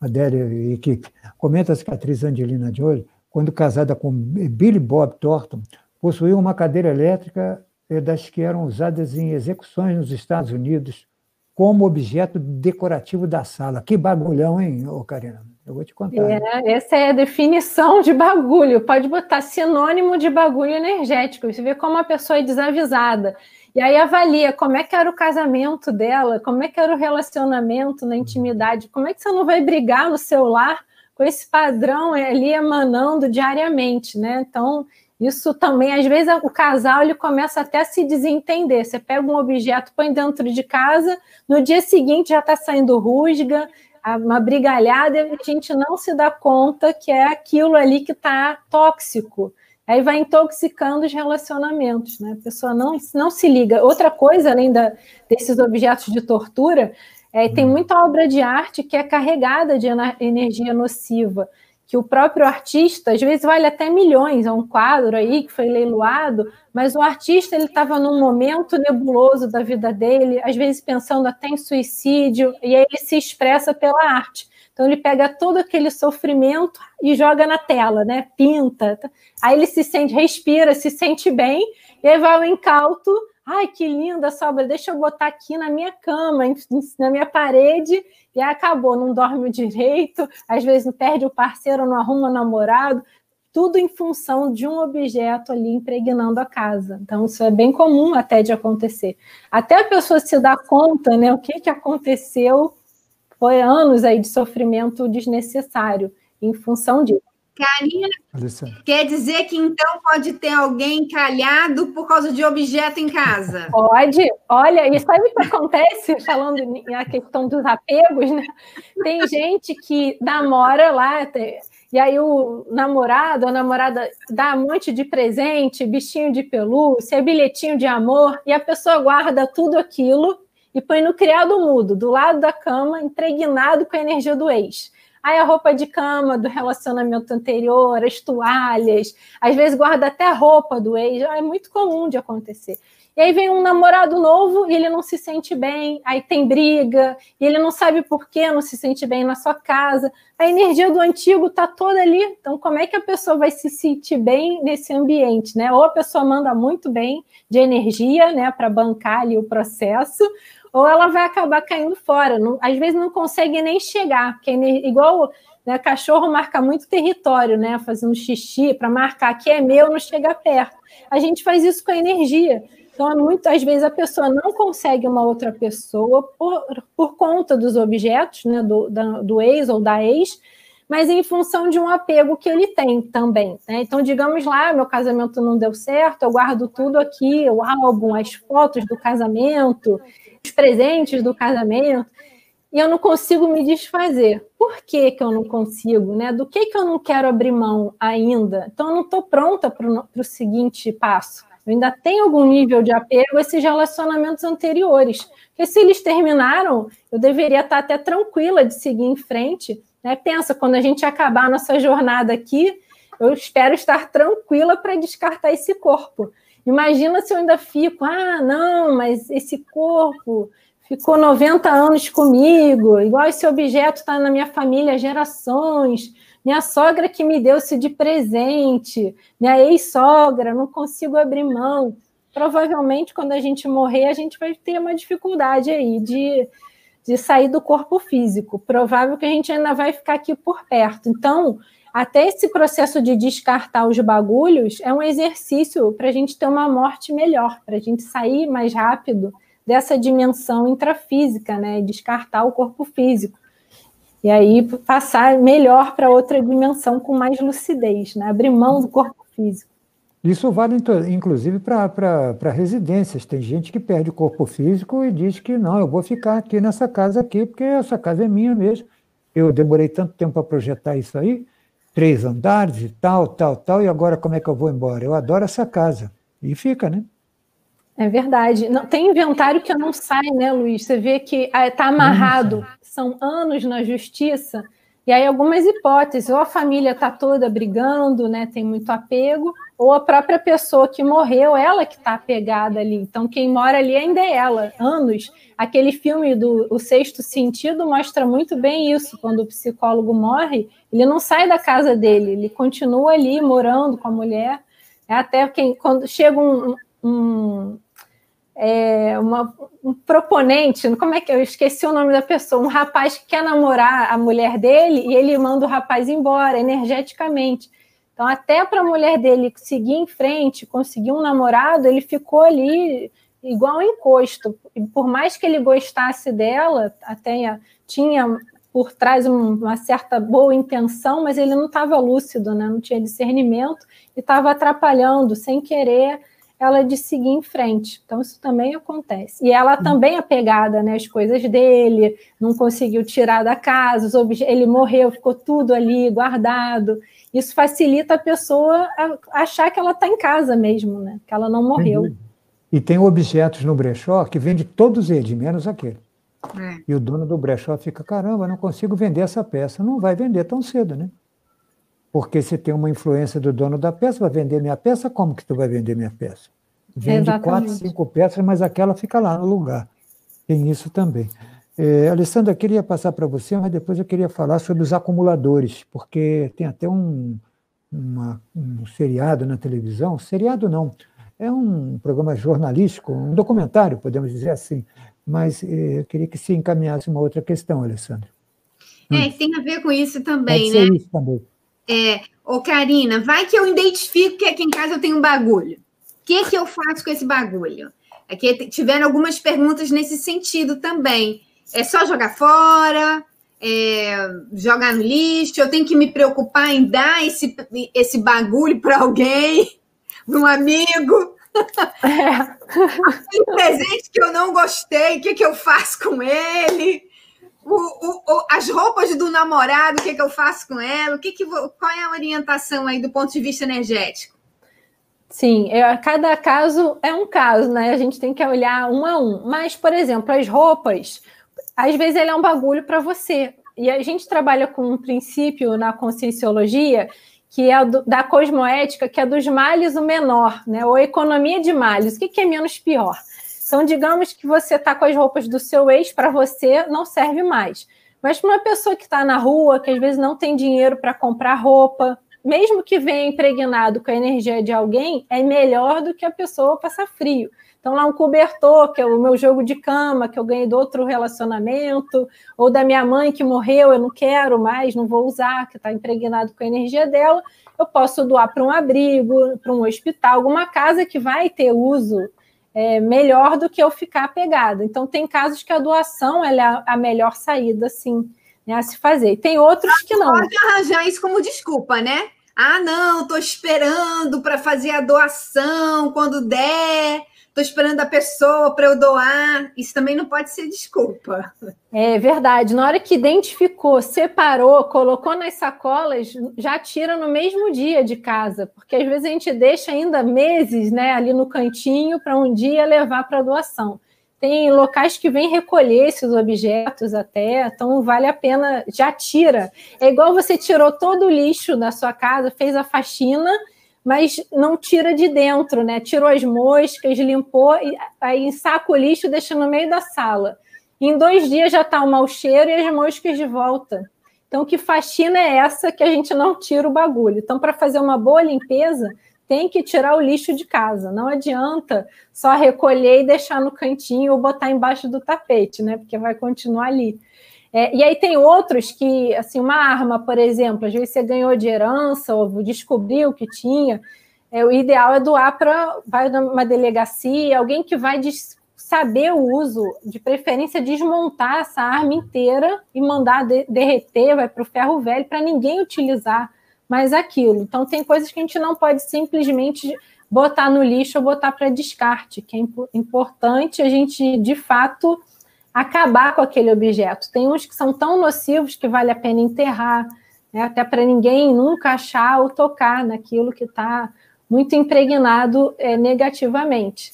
Adélia e equipe. Comenta a cicatriz Angelina Jolie, quando casada com Billy Bob Thornton, possuiu uma cadeira elétrica das que eram usadas em execuções nos Estados Unidos como objeto decorativo da sala. Que bagulhão, hein, ô Karina? Eu vou te contar. É, essa é a definição de bagulho. Pode botar sinônimo de bagulho energético. Você vê como a pessoa é desavisada. E aí avalia como é que era o casamento dela, como é que era o relacionamento na intimidade, como é que você não vai brigar no seu lar com esse padrão ali emanando diariamente, né? Então, isso também, às vezes, o casal ele começa até a se desentender. Você pega um objeto, põe dentro de casa, no dia seguinte já está saindo rusga, uma brigalhada, e a gente não se dá conta que é aquilo ali que está tóxico. Aí vai intoxicando os relacionamentos, né? A pessoa não, não se liga. Outra coisa, além da, desses objetos de tortura, é, tem hum. muita obra de arte que é carregada de energia nociva que o próprio artista, às vezes vale até milhões, é um quadro aí que foi leiloado, mas o artista ele estava num momento nebuloso da vida dele, às vezes pensando até em suicídio, e aí ele se expressa pela arte. Então ele pega todo aquele sofrimento e joga na tela, né? Pinta. Aí ele se sente, respira, se sente bem, e aí vai o incauto Ai, que linda essa obra, deixa eu botar aqui na minha cama, na minha parede, e acabou, não dorme direito, às vezes perde o parceiro, não arruma o namorado, tudo em função de um objeto ali impregnando a casa. Então, isso é bem comum até de acontecer. Até a pessoa se dar conta, né, o que, que aconteceu, foi anos aí de sofrimento desnecessário em função disso. Karina, quer dizer que então pode ter alguém calhado por causa de objeto em casa? Pode. Olha, e sabe o que acontece, falando na questão dos apegos, né? Tem gente que namora lá, e aí o namorado ou a namorada dá um monte de presente, bichinho de pelúcia, bilhetinho de amor, e a pessoa guarda tudo aquilo e põe no criado mudo, do lado da cama, impregnado com a energia do ex. Aí a roupa de cama do relacionamento anterior, as toalhas, às vezes guarda até a roupa do ex, é muito comum de acontecer. E aí vem um namorado novo e ele não se sente bem, aí tem briga, e ele não sabe por que não se sente bem na sua casa. A energia do antigo está toda ali. Então, como é que a pessoa vai se sentir bem nesse ambiente, né? Ou a pessoa manda muito bem de energia, né, para bancar ali o processo, ou ela vai acabar caindo fora. Não, às vezes não consegue nem chegar, porque é igual né, cachorro marca muito território, né? Fazendo xixi para marcar que é meu, não chega perto. A gente faz isso com a energia. Então, muitas vezes a pessoa não consegue uma outra pessoa por, por conta dos objetos, né, do, da, do ex ou da ex, mas em função de um apego que ele tem também. Né? Então, digamos lá, meu casamento não deu certo, eu guardo tudo aqui, o álbum, as fotos do casamento, os presentes do casamento, e eu não consigo me desfazer. Por que, que eu não consigo? Né? Do que, que eu não quero abrir mão ainda? Então, eu não estou pronta para o seguinte passo. Eu ainda tenho algum nível de apego a esses relacionamentos anteriores. Porque se eles terminaram, eu deveria estar até tranquila de seguir em frente. Né? Pensa, quando a gente acabar a nossa jornada aqui, eu espero estar tranquila para descartar esse corpo. Imagina se eu ainda fico, ah, não, mas esse corpo ficou 90 anos comigo, igual esse objeto está na minha família há gerações, minha sogra que me deu isso de presente, minha ex-sogra, não consigo abrir mão. Provavelmente, quando a gente morrer, a gente vai ter uma dificuldade aí de, de sair do corpo físico. Provável que a gente ainda vai ficar aqui por perto. Então, até esse processo de descartar os bagulhos é um exercício para a gente ter uma morte melhor, para a gente sair mais rápido dessa dimensão intrafísica, né? Descartar o corpo físico. E aí passar melhor para outra dimensão com mais lucidez, né? Abrir mão do corpo físico. Isso vale, inclusive, para residências. Tem gente que perde o corpo físico e diz que não, eu vou ficar aqui nessa casa aqui, porque essa casa é minha mesmo. Eu demorei tanto tempo para projetar isso aí, três andares e tal, tal, tal, e agora como é que eu vou embora? Eu adoro essa casa. E fica, né? É verdade. Não, tem inventário que não sai, né, Luiz? Você vê que está amarrado, são anos na justiça, e aí algumas hipóteses, ou a família está toda brigando, né, tem muito apego, ou a própria pessoa que morreu, ela que está apegada ali. Então, quem mora ali ainda é ela, anos. Aquele filme do O Sexto Sentido mostra muito bem isso. Quando o psicólogo morre, ele não sai da casa dele, ele continua ali morando com a mulher. É até quem, quando chega um, um, é, uma, um proponente, como é que eu esqueci o nome da pessoa, um rapaz que quer namorar a mulher dele e ele manda o rapaz embora energeticamente. Então, até para a mulher dele seguir em frente, conseguir um namorado, ele ficou ali igual um encosto. E por mais que ele gostasse dela, até tinha por trás uma certa boa intenção, mas ele não estava lúcido, né? não tinha discernimento e estava atrapalhando, sem querer, ela de seguir em frente. Então, isso também acontece. E ela também apegada né, às coisas dele, não conseguiu tirar da casa, ele morreu, ficou tudo ali guardado. Isso facilita a pessoa a achar que ela está em casa mesmo, né? que ela não morreu. E tem objetos no brechó que vende todos eles, menos aquele. É. E o dono do brechó fica, caramba, não consigo vender essa peça. Não vai vender tão cedo, né? Porque se tem uma influência do dono da peça, vai vender minha peça, como que tu vai vender minha peça? Vende Exatamente. quatro, cinco peças, mas aquela fica lá no lugar. Tem isso também. É, Alessandra, queria passar para você, mas depois eu queria falar sobre os acumuladores, porque tem até um, uma, um seriado na televisão, seriado não, é um programa jornalístico, um documentário, podemos dizer assim, mas eh, eu queria que se encaminhasse uma outra questão, Alessandra. É, hum. tem a ver com isso também, Pode né? Isso também. É, ô Karina, vai que eu identifico que aqui em casa eu tenho um bagulho. O que, que eu faço com esse bagulho? Aqui é tiveram algumas perguntas nesse sentido também. É só jogar fora? É, jogar no lixo? Eu tenho que me preocupar em dar esse, esse bagulho para alguém, para um amigo? É. presente que eu não gostei, o que, que eu faço com ele? O, o, o, as roupas do namorado, o que, que eu faço com ela? O que que qual é a orientação aí do ponto de vista energético? Sim, é, cada caso é um caso, né? A gente tem que olhar um a um. Mas, por exemplo, as roupas, às vezes ele é um bagulho para você. E a gente trabalha com um princípio na conscienciologia que é do, da cosmoética, que é dos males o menor, né? Ou economia de males. O que, que é menos pior? Então, digamos que você está com as roupas do seu ex, para você não serve mais. Mas para uma pessoa que está na rua, que às vezes não tem dinheiro para comprar roupa, mesmo que venha impregnado com a energia de alguém, é melhor do que a pessoa passar frio. Então, lá um cobertor, que é o meu jogo de cama, que eu ganhei do outro relacionamento, ou da minha mãe que morreu, eu não quero mais, não vou usar, que está impregnado com a energia dela, eu posso doar para um abrigo, para um hospital, alguma casa que vai ter uso é, melhor do que eu ficar apegada. Então, tem casos que a doação é a melhor saída, sim, né, a se fazer. Tem outros que não. Pode arranjar isso como desculpa, né? Ah, não, estou esperando para fazer a doação quando der estou esperando a pessoa para eu doar. Isso também não pode ser desculpa. É verdade. Na hora que identificou, separou, colocou nas sacolas, já tira no mesmo dia de casa, porque às vezes a gente deixa ainda meses, né, ali no cantinho para um dia levar para doação. Tem locais que vêm recolher esses objetos até, então vale a pena, já tira. É igual você tirou todo o lixo da sua casa, fez a faxina mas não tira de dentro, né? Tirou as moscas, limpou, e aí saca o lixo, deixa no meio da sala. Em dois dias já está o mau cheiro e as moscas de volta. Então, que faxina é essa que a gente não tira o bagulho? Então, para fazer uma boa limpeza, tem que tirar o lixo de casa. Não adianta só recolher e deixar no cantinho ou botar embaixo do tapete, né? Porque vai continuar ali. É, e aí tem outros que, assim, uma arma, por exemplo, às vezes você ganhou de herança ou descobriu que tinha, é, o ideal é doar para vai uma delegacia, alguém que vai saber o uso, de preferência desmontar essa arma inteira e mandar de derreter, vai para o ferro velho, para ninguém utilizar mais aquilo. Então tem coisas que a gente não pode simplesmente botar no lixo ou botar para descarte, que é importante a gente, de fato, acabar com aquele objeto. Tem uns que são tão nocivos que vale a pena enterrar, né? até para ninguém nunca achar ou tocar naquilo que está muito impregnado é, negativamente.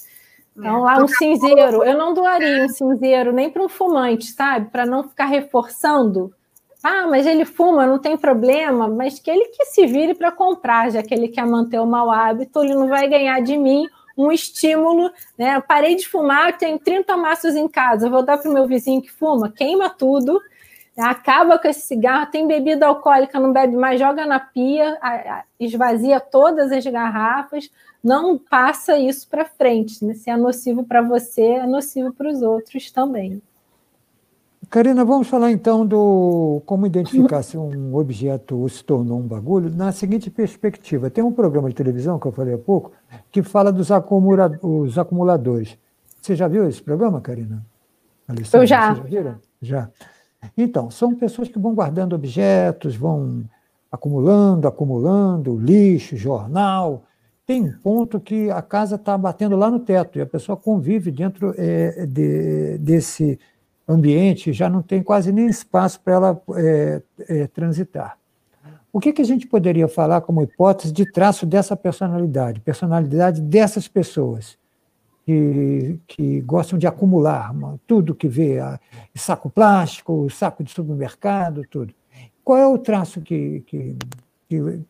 Então, lá um cinzeiro, eu não doaria um cinzeiro nem para um fumante, sabe? Para não ficar reforçando. Ah, mas ele fuma, não tem problema, mas que ele que se vire para comprar, já que ele quer manter o mau hábito, ele não vai ganhar de mim um estímulo, né? Eu parei de fumar, tenho 30 maços em casa, vou dar para o meu vizinho que fuma, queima tudo, acaba com esse cigarro, tem bebida alcoólica, não bebe mais, joga na pia, esvazia todas as garrafas, não passa isso para frente. Né? Se é nocivo para você, é nocivo para os outros também. Karina, vamos falar então do como identificar se um objeto se tornou um bagulho na seguinte perspectiva. Tem um programa de televisão que eu falei há pouco que fala dos acumula os acumuladores. Você já viu esse programa, Karina? Alessandra, eu já. já viram? Já. Então, são pessoas que vão guardando objetos, vão acumulando, acumulando, lixo, jornal. Tem um ponto que a casa está batendo lá no teto e a pessoa convive dentro é, de, desse ambiente, já não tem quase nem espaço para ela é, é, transitar. O que, que a gente poderia falar como hipótese de traço dessa personalidade, personalidade dessas pessoas? que, que gostam de acumular tudo que vê, saco plástico, saco de supermercado, tudo. Qual é o traço que, que,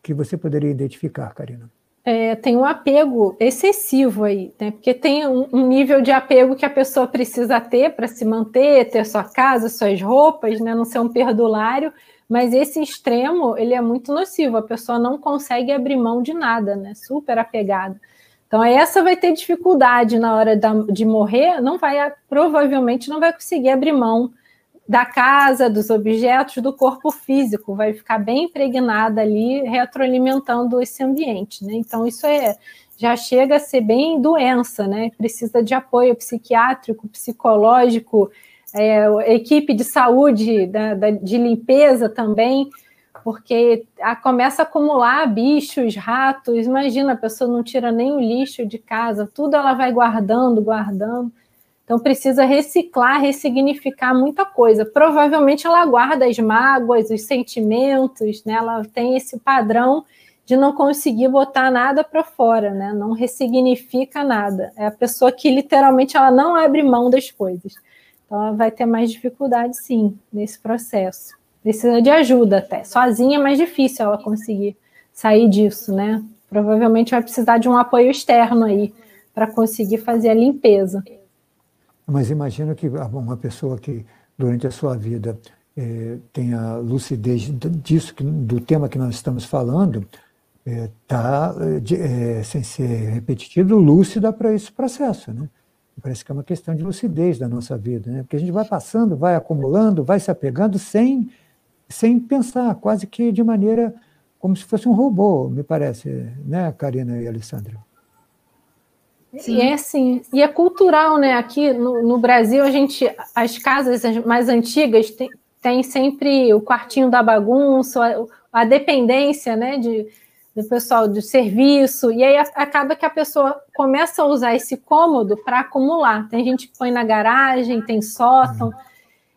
que você poderia identificar, Karina? É, tem um apego excessivo aí, né? porque tem um, um, nível de apego que a pessoa precisa ter para se manter, ter sua casa, suas roupas, né? não ser um perdulário, mas esse extremo ele é muito nocivo, a pessoa não consegue abrir mão de nada, né? super apegada. Então, essa vai ter dificuldade na hora de morrer, não vai, provavelmente não vai conseguir abrir mão da casa, dos objetos, do corpo físico, vai ficar bem impregnada ali, retroalimentando esse ambiente, né? Então, isso é já chega a ser bem doença, né? Precisa de apoio psiquiátrico, psicológico, é, equipe de saúde, da, da, de limpeza também, porque a, começa a acumular bichos, ratos. Imagina, a pessoa não tira nem o lixo de casa, tudo ela vai guardando, guardando. Então precisa reciclar, ressignificar muita coisa. Provavelmente ela guarda as mágoas, os sentimentos, né? Ela tem esse padrão de não conseguir botar nada para fora, né? Não ressignifica nada. É a pessoa que literalmente ela não abre mão das coisas. Então ela vai ter mais dificuldade, sim, nesse processo. Precisa de ajuda até. Sozinha é mais difícil ela conseguir sair disso, né? Provavelmente vai precisar de um apoio externo aí para conseguir fazer a limpeza. Mas imagino que uma pessoa que durante a sua vida é, tenha lucidez disso, do tema que nós estamos falando, está, é, é, sem ser repetitivo, lúcida para esse processo, né? Parece que é uma questão de lucidez da nossa vida, né? Porque a gente vai passando, vai acumulando, vai se apegando sem sem pensar, quase que de maneira como se fosse um robô, me parece, né, Karina e Alessandra? Sim. E é assim, e é cultural, né? Aqui no, no Brasil, a gente, as casas mais antigas têm tem sempre o quartinho da bagunça, a, a dependência, né, de, do pessoal do serviço, e aí acaba que a pessoa começa a usar esse cômodo para acumular. Tem gente que põe na garagem, tem sótão. Uhum.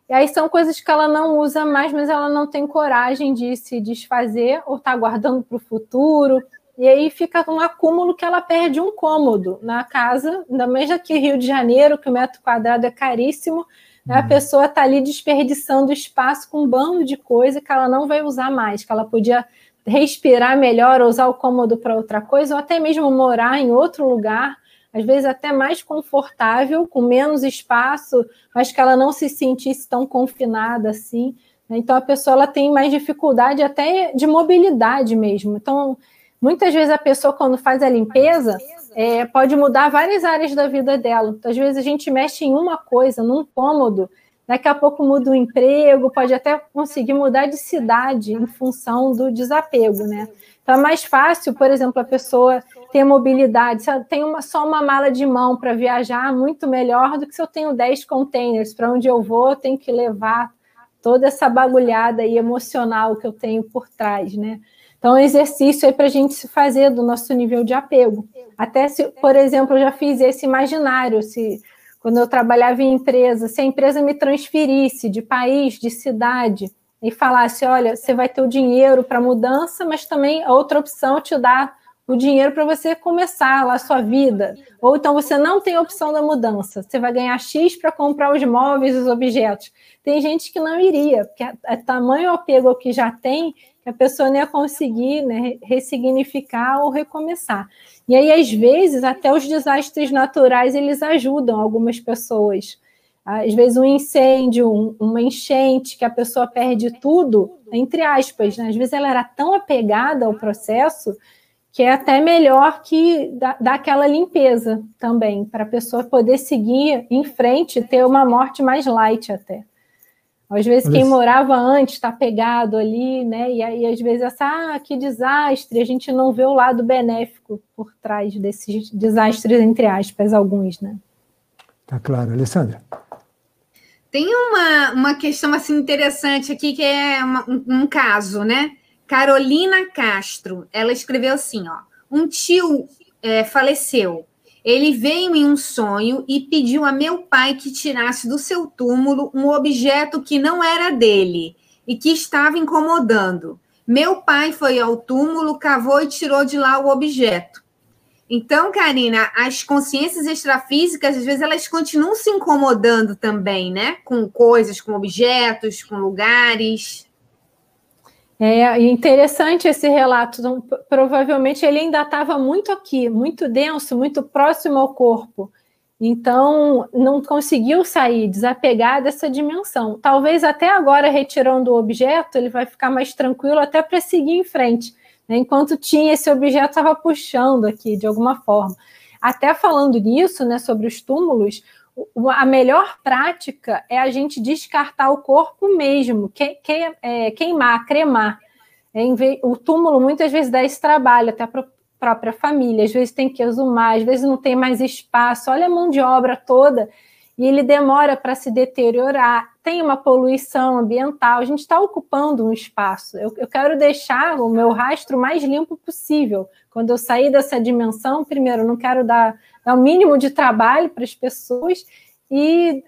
E aí são coisas que ela não usa mais, mas ela não tem coragem de se desfazer ou está guardando para o futuro. E aí fica um acúmulo que ela perde um cômodo na casa, ainda mais aqui Rio de Janeiro, que o metro quadrado é caríssimo. Né? A uhum. pessoa está ali desperdiçando espaço com um bando de coisa que ela não vai usar mais, que ela podia respirar melhor, usar o cômodo para outra coisa, ou até mesmo morar em outro lugar às vezes até mais confortável, com menos espaço, mas que ela não se sentisse tão confinada assim. Né? Então a pessoa ela tem mais dificuldade até de mobilidade mesmo. Então, muitas vezes a pessoa, quando faz a limpeza, é, pode mudar várias áreas da vida dela. Então, às vezes a gente mexe em uma coisa, num cômodo, daqui a pouco muda o emprego, pode até conseguir mudar de cidade em função do desapego, né? Então é mais fácil, por exemplo, a pessoa ter mobilidade. Se eu tenho uma, só uma mala de mão para viajar, muito melhor do que se eu tenho 10 containers. Para onde eu vou, eu tenho que levar toda essa bagulhada aí emocional que eu tenho por trás, né? Então, exercício aí para a gente se fazer do nosso nível de apego. Até se, por exemplo, eu já fiz esse imaginário, se quando eu trabalhava em empresa, se a empresa me transferisse de país, de cidade, e falasse: olha, você vai ter o dinheiro para mudança, mas também a outra opção é te dar o dinheiro para você começar lá a sua vida. Ou então você não tem opção da mudança, você vai ganhar X para comprar os móveis, os objetos. Tem gente que não iria, porque é, é tamanho apego que já tem, que a pessoa não ia conseguir né, ressignificar ou recomeçar. E aí, às vezes, até os desastres naturais eles ajudam algumas pessoas às vezes um incêndio, um, uma enchente, que a pessoa perde tudo, entre aspas, né? às vezes ela era tão apegada ao processo que é até melhor que dar, aquela limpeza também, para a pessoa poder seguir em frente ter uma morte mais light até. Às vezes quem morava antes está pegado ali, né? E aí, às vezes, essa, ah, que desastre, a gente não vê o lado benéfico por trás desses desastres, entre aspas, alguns, né? Tá claro. Alessandra? Tem uma, uma questão assim interessante aqui, que é uma, um, um caso, né? Carolina Castro, ela escreveu assim: ó, um tio é, faleceu. Ele veio em um sonho e pediu a meu pai que tirasse do seu túmulo um objeto que não era dele e que estava incomodando. Meu pai foi ao túmulo, cavou e tirou de lá o objeto. Então, Karina, as consciências extrafísicas, às vezes, elas continuam se incomodando também, né? Com coisas, com objetos, com lugares. É interessante esse relato. Então, provavelmente ele ainda estava muito aqui, muito denso, muito próximo ao corpo. Então, não conseguiu sair, desapegar dessa dimensão. Talvez até agora, retirando o objeto, ele vai ficar mais tranquilo até para seguir em frente. Né? Enquanto tinha esse objeto, estava puxando aqui de alguma forma. Até falando nisso, né, sobre os túmulos, a melhor prática é a gente descartar o corpo mesmo, que, que, é, queimar, cremar. É, o túmulo muitas vezes dá esse trabalho até para a própria família, às vezes tem que exumar, às vezes não tem mais espaço, olha a mão de obra toda, e ele demora para se deteriorar, tem uma poluição ambiental, a gente está ocupando um espaço. Eu, eu quero deixar o meu rastro mais limpo possível. Quando eu sair dessa dimensão, primeiro, não quero dar dar o mínimo de trabalho para as pessoas e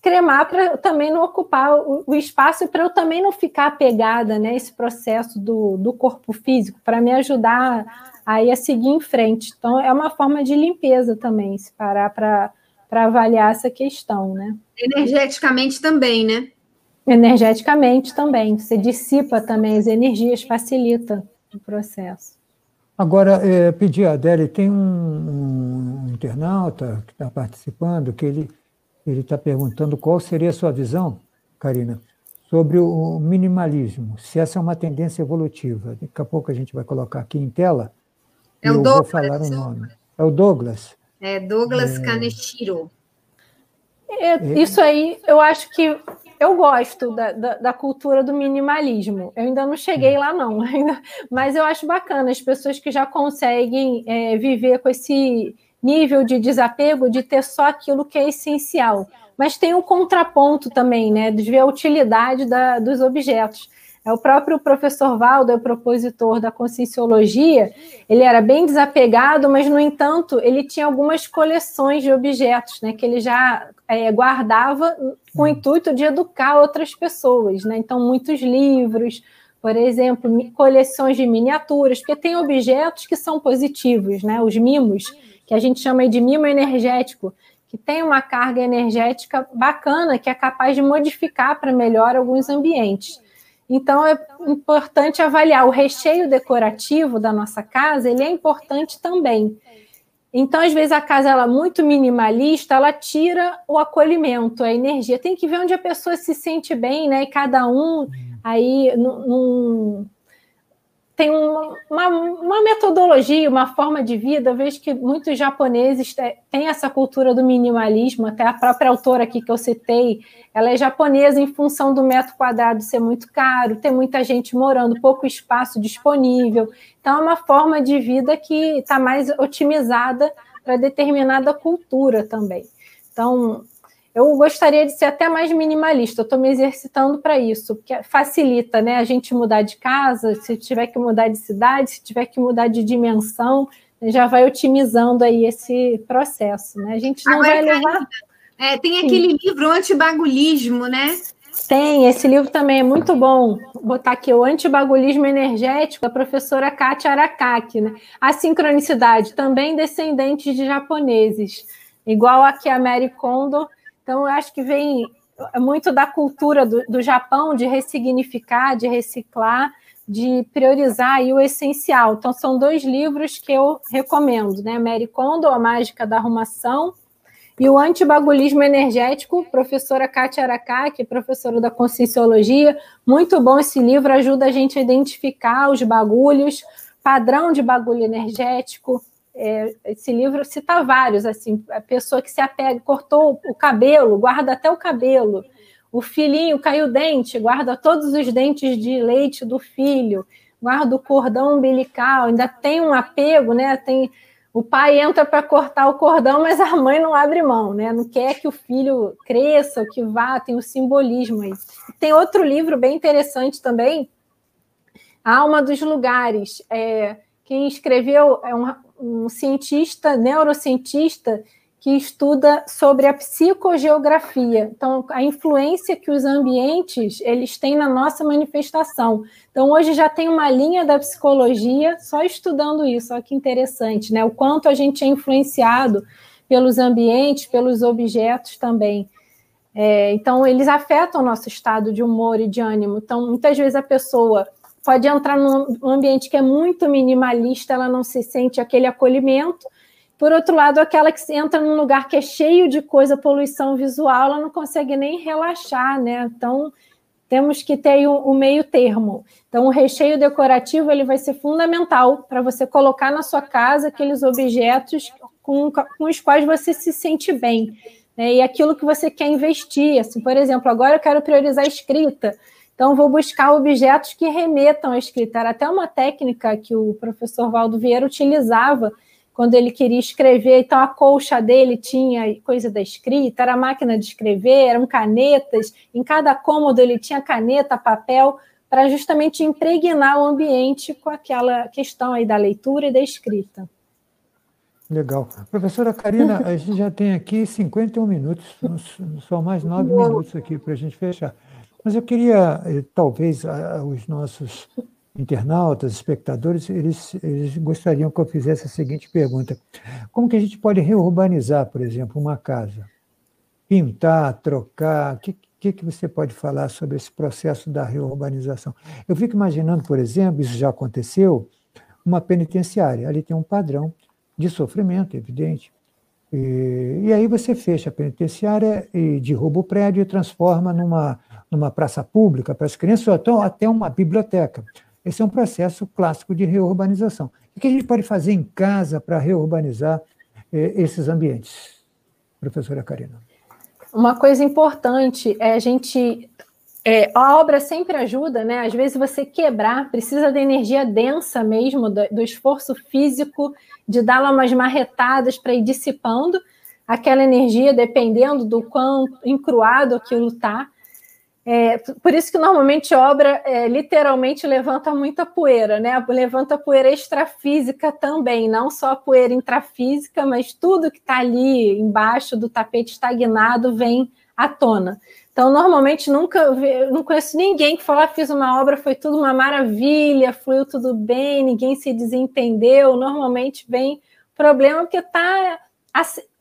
cremar para também não ocupar o, o espaço e para eu também não ficar apegada né, esse processo do, do corpo físico, para me ajudar aí a seguir em frente. Então, é uma forma de limpeza também, se parar para avaliar essa questão, né? Energeticamente também, né? Energeticamente também. Você dissipa também as energias, facilita o processo. Agora, é, pedir a Adélia, tem um, um internauta que está participando, que ele está perguntando qual seria a sua visão, Karina, sobre o minimalismo, se essa é uma tendência evolutiva. Daqui a pouco a gente vai colocar aqui em tela. É o eu Douglas. vou falar o nome. É o Douglas. É Douglas é... Kaneshiro. É, isso aí, eu acho que eu gosto da, da, da, cultura do minimalismo. Eu ainda não cheguei lá, não, ainda, mas eu acho bacana as pessoas que já conseguem é, viver com esse nível de desapego de ter só aquilo que é essencial. Mas tem um contraponto também, né? De ver a utilidade da, dos objetos. É o próprio professor Valdo, é o propositor da conscienciologia, ele era bem desapegado, mas, no entanto, ele tinha algumas coleções de objetos, né, que ele já é, guardava com o intuito de educar outras pessoas, né? Então, muitos livros, por exemplo, coleções de miniaturas, porque tem objetos que são positivos, né? Os mimos, que a gente chama de mimo energético, que tem uma carga energética bacana, que é capaz de modificar para melhor alguns ambientes. Então é importante avaliar o recheio decorativo da nossa casa, ele é importante também. Então, às vezes, a casa ela é muito minimalista, ela tira o acolhimento, a energia. Tem que ver onde a pessoa se sente bem, né? E cada um aí num, tem uma, uma, uma, metodologia, uma forma de vida. Eu vejo que muitos japoneses têm essa cultura do minimalismo, até a própria autora aqui que eu citei, ela é japonesa em função do metro quadrado ser muito caro, ter muita gente morando, pouco espaço disponível. Então, é uma forma de vida que está mais otimizada para determinada cultura também. Então, eu gostaria de ser até mais minimalista, eu estou me exercitando para isso, porque facilita né, a gente mudar de casa, se tiver que mudar de cidade, se tiver que mudar de dimensão, já vai otimizando aí esse processo. Né? A gente não Agora, vai levar. É, tem aquele Sim. livro Antibagulhismo, né? Tem, esse livro também é muito bom. Vou botar aqui o Antibagulismo Energético, da professora Kátia Arakaki. Né? A sincronicidade, também descendente de japoneses, igual aqui a Mary Kondo então, eu acho que vem muito da cultura do, do Japão de ressignificar, de reciclar, de priorizar o essencial. Então, são dois livros que eu recomendo, né? Mary Kondo, A Mágica da Arrumação, E o antibagulismo energético, professora Kátia que é professora da Conscienciologia, muito bom esse livro, ajuda a gente a identificar os bagulhos, padrão de bagulho energético. É, esse livro cita vários, assim, a pessoa que se apega, cortou o cabelo, guarda até o cabelo. O filhinho caiu o dente, guarda todos os dentes de leite do filho, guarda o cordão umbilical, ainda tem um apego, né? Tem o pai entra para cortar o cordão, mas a mãe não abre mão, né? Não quer que o filho cresça, que vá, tem o simbolismo aí. Tem outro livro bem interessante também, Alma dos Lugares. É, quem escreveu é um, um cientista, neurocientista, que estuda sobre a psicogeografia. Então, a influência que os ambientes eles têm na nossa manifestação. Então, hoje já tem uma linha da psicologia só estudando isso. Olha que interessante, né? O quanto a gente é influenciado pelos ambientes, pelos objetos também. É, então, eles afetam o nosso estado de humor e de ânimo. Então, muitas vezes a pessoa pode entrar num ambiente que é muito minimalista, ela não se sente aquele acolhimento, por outro lado, aquela que entra num lugar que é cheio de coisa, poluição visual, ela não consegue nem relaxar, né? Então, temos que ter o meio termo. Então, o recheio decorativo ele vai ser fundamental para você colocar na sua casa aqueles objetos com, com os quais você se sente bem. Né? E aquilo que você quer investir. Assim, por exemplo, agora eu quero priorizar a escrita. Então, vou buscar objetos que remetam à escrita. Era até uma técnica que o professor Valdo Vieira utilizava quando ele queria escrever, então a colcha dele tinha coisa da escrita, era máquina de escrever, eram canetas, em cada cômodo ele tinha caneta, papel, para justamente impregnar o ambiente com aquela questão aí da leitura e da escrita. Legal. Professora Karina, a gente já tem aqui 51 minutos, só mais nove minutos aqui para a gente fechar. Mas eu queria, eh, talvez, os nossos internautas, espectadores, eles, eles gostariam que eu fizesse a seguinte pergunta: como que a gente pode reurbanizar, por exemplo, uma casa? Pintar, trocar, o que, que, que você pode falar sobre esse processo da reurbanização? Eu fico imaginando, por exemplo, isso já aconteceu, uma penitenciária. Ali tem um padrão de sofrimento, evidente. E, e aí você fecha a penitenciária e derruba o prédio e transforma numa, numa praça pública para as crianças, ou até uma biblioteca. Esse é um processo clássico de reurbanização. O que a gente pode fazer em casa para reurbanizar eh, esses ambientes, professora Karina? Uma coisa importante é a gente. É, a obra sempre ajuda, né? Às vezes você quebrar, precisa da energia densa mesmo, do, do esforço físico, de dar umas marretadas para ir dissipando aquela energia, dependendo do quão encruado aquilo está. É, por isso que normalmente obra é, literalmente levanta muita poeira, né? Levanta poeira extrafísica também, não só a poeira intrafísica, mas tudo que está ali embaixo do tapete estagnado vem à tona. Então, normalmente nunca não conheço ninguém que fala, fiz uma obra, foi tudo uma maravilha, fluiu tudo bem, ninguém se desentendeu. Normalmente vem problema porque está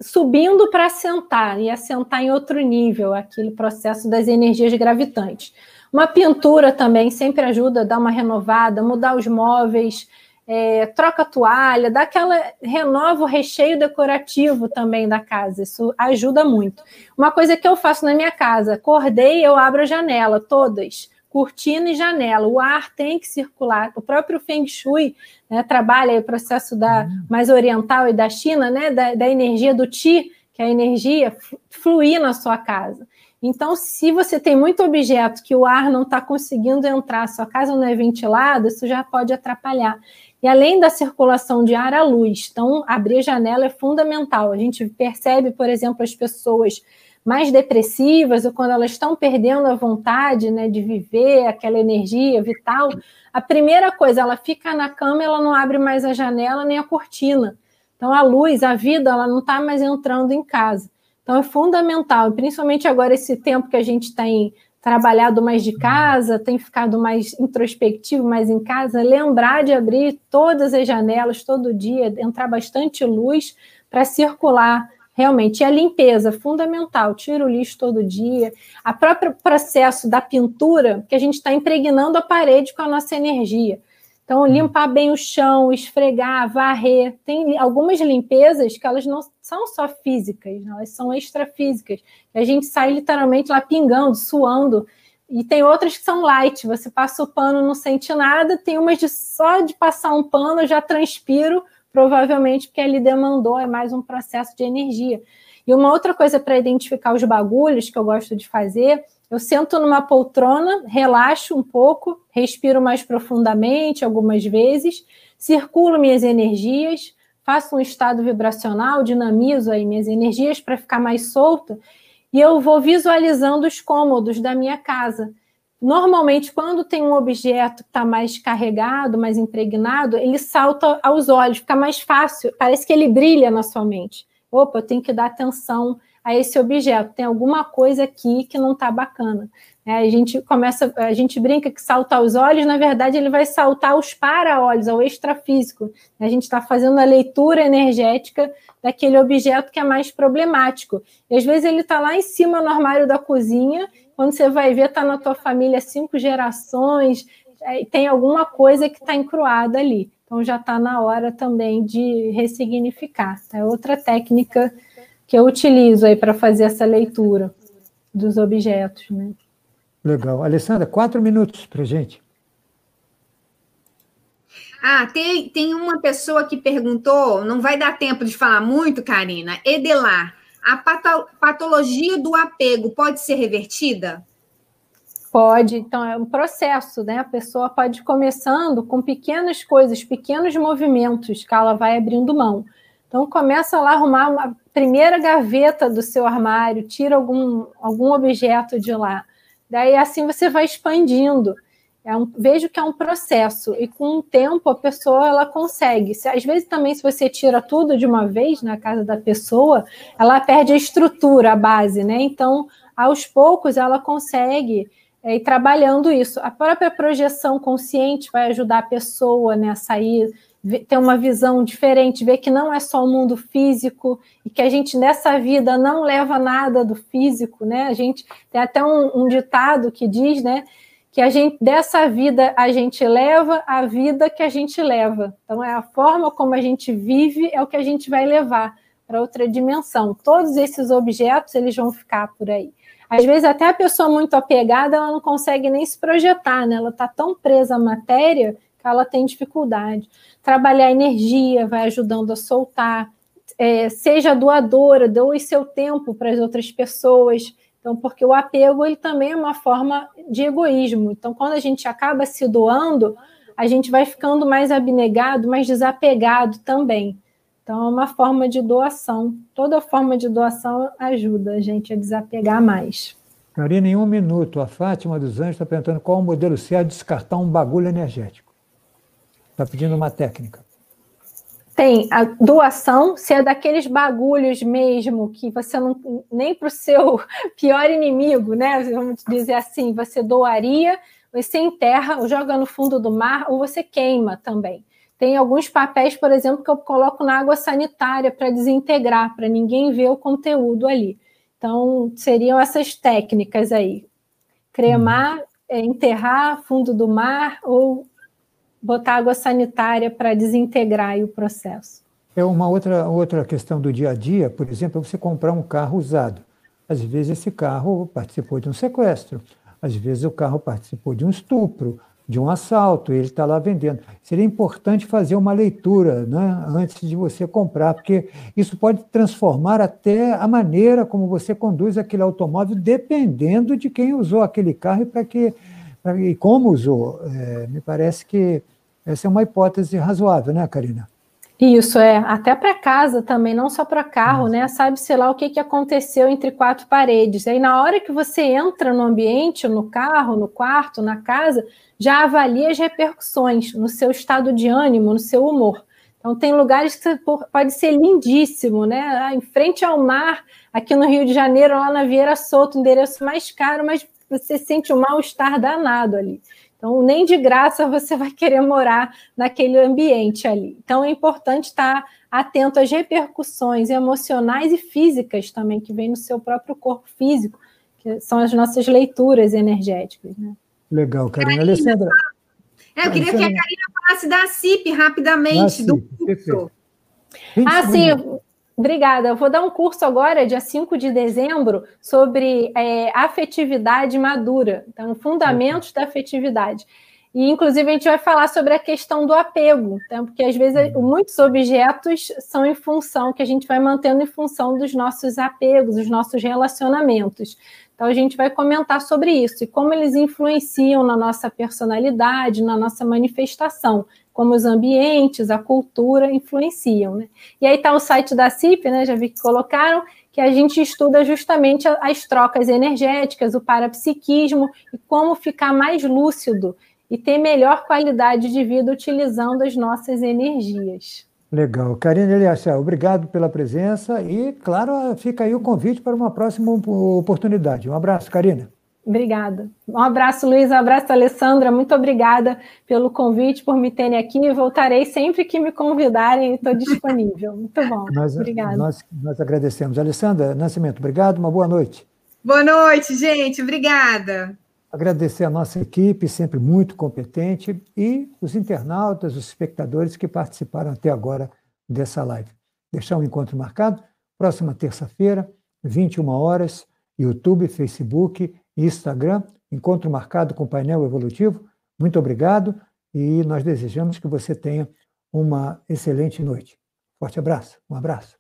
subindo para assentar e assentar em outro nível, aquele processo das energias gravitantes. Uma pintura também sempre ajuda a dar uma renovada, mudar os móveis, é, troca a toalha, dá aquela renova o recheio decorativo também da casa. Isso ajuda muito. Uma coisa que eu faço na minha casa, acordei, eu abro a janela, todas cortina e janela. O ar tem que circular. O próprio Feng Shui né, trabalha o processo da uhum. mais oriental e da China, né, da, da energia do Qi, que é a energia fluir na sua casa. Então, se você tem muito objeto que o ar não está conseguindo entrar, sua casa não é ventilada, isso já pode atrapalhar. E além da circulação de ar, a luz. Então, abrir janela é fundamental. A gente percebe, por exemplo, as pessoas mais depressivas ou quando elas estão perdendo a vontade né, de viver aquela energia vital, a primeira coisa, ela fica na cama, ela não abre mais a janela nem a cortina. Então, a luz, a vida, ela não está mais entrando em casa. Então, é fundamental, principalmente agora, esse tempo que a gente tem trabalhado mais de casa, tem ficado mais introspectivo, mais em casa, lembrar de abrir todas as janelas todo dia, entrar bastante luz para circular Realmente, e a limpeza, fundamental, tira o lixo todo dia. A próprio processo da pintura, que a gente está impregnando a parede com a nossa energia. Então, limpar bem o chão, esfregar, varrer. Tem algumas limpezas que elas não são só físicas, elas são extrafísicas. A gente sai literalmente lá pingando, suando. E tem outras que são light, você passa o pano, não sente nada. Tem umas de só de passar um pano, eu já transpiro, provavelmente porque ele demandou, é mais um processo de energia. E uma outra coisa para identificar os bagulhos que eu gosto de fazer eu sento numa poltrona, relaxo um pouco, respiro mais profundamente algumas vezes, circulo minhas energias, faço um estado vibracional, dinamizo aí minhas energias para ficar mais solta e eu vou visualizando os cômodos da minha casa. Normalmente, quando tem um objeto que está mais carregado, mais impregnado, ele salta aos olhos, fica mais fácil, parece que ele brilha na sua mente. Opa, eu tenho que dar atenção a esse objeto. Tem alguma coisa aqui que não está bacana. É, a gente começa, a gente brinca que saltar os olhos, na verdade, ele vai saltar os para-olhos, ao extrafísico. A gente está fazendo a leitura energética daquele objeto que é mais problemático. E às vezes ele está lá em cima no armário da cozinha, quando você vai ver, está na tua família cinco gerações, é, tem alguma coisa que está encruada ali. Então já está na hora também de ressignificar. É outra técnica que eu utilizo aí para fazer essa leitura dos objetos. Né? Legal. Alessandra, quatro minutos para gente. Ah, tem, tem uma pessoa que perguntou, não vai dar tempo de falar muito, Karina. Edelar, a patologia do apego pode ser revertida? Pode, então é um processo, né? A pessoa pode ir começando com pequenas coisas, pequenos movimentos que ela vai abrindo mão. Então começa lá a arrumar uma primeira gaveta do seu armário, tira algum, algum objeto de lá. Daí assim você vai expandindo. É um, vejo que é um processo e com o tempo a pessoa ela consegue. Se, às vezes também se você tira tudo de uma vez na casa da pessoa, ela perde a estrutura, a base, né? Então aos poucos ela consegue é, ir trabalhando isso. A própria projeção consciente vai ajudar a pessoa né, a sair ter uma visão diferente, ver que não é só o mundo físico e que a gente nessa vida não leva nada do físico, né? A gente tem até um, um ditado que diz, né, que a gente dessa vida a gente leva a vida que a gente leva. Então é a forma como a gente vive é o que a gente vai levar para outra dimensão. Todos esses objetos eles vão ficar por aí. Às vezes até a pessoa muito apegada ela não consegue nem se projetar, né? Ela está tão presa à matéria ela tem dificuldade. Trabalhar energia vai ajudando a soltar. É, seja doadora, doe seu tempo para as outras pessoas. Então, porque o apego ele também é uma forma de egoísmo. Então, quando a gente acaba se doando, a gente vai ficando mais abnegado, mais desapegado também. Então, é uma forma de doação. Toda forma de doação ajuda a gente a desapegar mais. Karina, em um minuto, a Fátima dos Anjos está perguntando qual o modelo certo de descartar um bagulho energético. Está pedindo uma técnica. Tem a doação, se é daqueles bagulhos mesmo que você não nem para o seu pior inimigo, né? Vamos dizer assim, você doaria, você enterra, ou joga no fundo do mar, ou você queima também. Tem alguns papéis, por exemplo, que eu coloco na água sanitária para desintegrar, para ninguém ver o conteúdo ali. Então, seriam essas técnicas aí: cremar, hum. enterrar, fundo do mar ou botar água sanitária para desintegrar o processo. É uma outra, outra questão do dia a dia, por exemplo, você comprar um carro usado. Às vezes esse carro participou de um sequestro, às vezes o carro participou de um estupro, de um assalto, ele está lá vendendo. Seria importante fazer uma leitura né, antes de você comprar, porque isso pode transformar até a maneira como você conduz aquele automóvel, dependendo de quem usou aquele carro e para que e como usou. É, me parece que essa é uma hipótese razoável, né, Karina? Isso, é. Até para casa também, não só para carro, né? Sabe-se lá o que, que aconteceu entre quatro paredes. Aí, na hora que você entra no ambiente, no carro, no quarto, na casa, já avalia as repercussões no seu estado de ânimo, no seu humor. Então, tem lugares que pode ser lindíssimo, né? Ah, em frente ao mar, aqui no Rio de Janeiro, lá na Vieira Solto, endereço mais caro, mas você sente um mal-estar danado ali. Então, nem de graça você vai querer morar naquele ambiente ali. Então, é importante estar atento às repercussões emocionais e físicas também que vem no seu próprio corpo físico, que são as nossas leituras energéticas. Né? Legal, Karina. Alessandra. É, eu queria que a Karina falasse da CIP rapidamente, CIP, do curso. Ah, sim, obrigada. Eu vou dar um curso agora, dia 5 de dezembro, sobre é, afetividade madura. Então, fundamentos da afetividade. E, inclusive, a gente vai falar sobre a questão do apego, tá? porque às vezes uhum. muitos objetos são em função, que a gente vai mantendo em função dos nossos apegos, dos nossos relacionamentos. Então, a gente vai comentar sobre isso e como eles influenciam na nossa personalidade, na nossa manifestação, como os ambientes, a cultura influenciam. Né? E aí está o site da CIP, né? já vi que colocaram, que a gente estuda justamente as trocas energéticas, o parapsiquismo e como ficar mais lúcido e ter melhor qualidade de vida utilizando as nossas energias. Legal. Karine Eliassel, obrigado pela presença e, claro, fica aí o convite para uma próxima oportunidade. Um abraço, Karina. Obrigada. Um abraço, Luiz. Um abraço, Alessandra. Muito obrigada pelo convite, por me terem aqui. Voltarei sempre que me convidarem, estou disponível. Muito bom. Nós, Obrigada. Nós, nós agradecemos. Alessandra Nascimento, obrigado. Uma boa noite. Boa noite, gente. Obrigada. Agradecer a nossa equipe, sempre muito competente, e os internautas, os espectadores que participaram até agora dessa live. Deixar um encontro marcado, próxima terça-feira, 21 horas, YouTube, Facebook e Instagram, encontro marcado com o painel evolutivo. Muito obrigado e nós desejamos que você tenha uma excelente noite. Forte abraço, um abraço.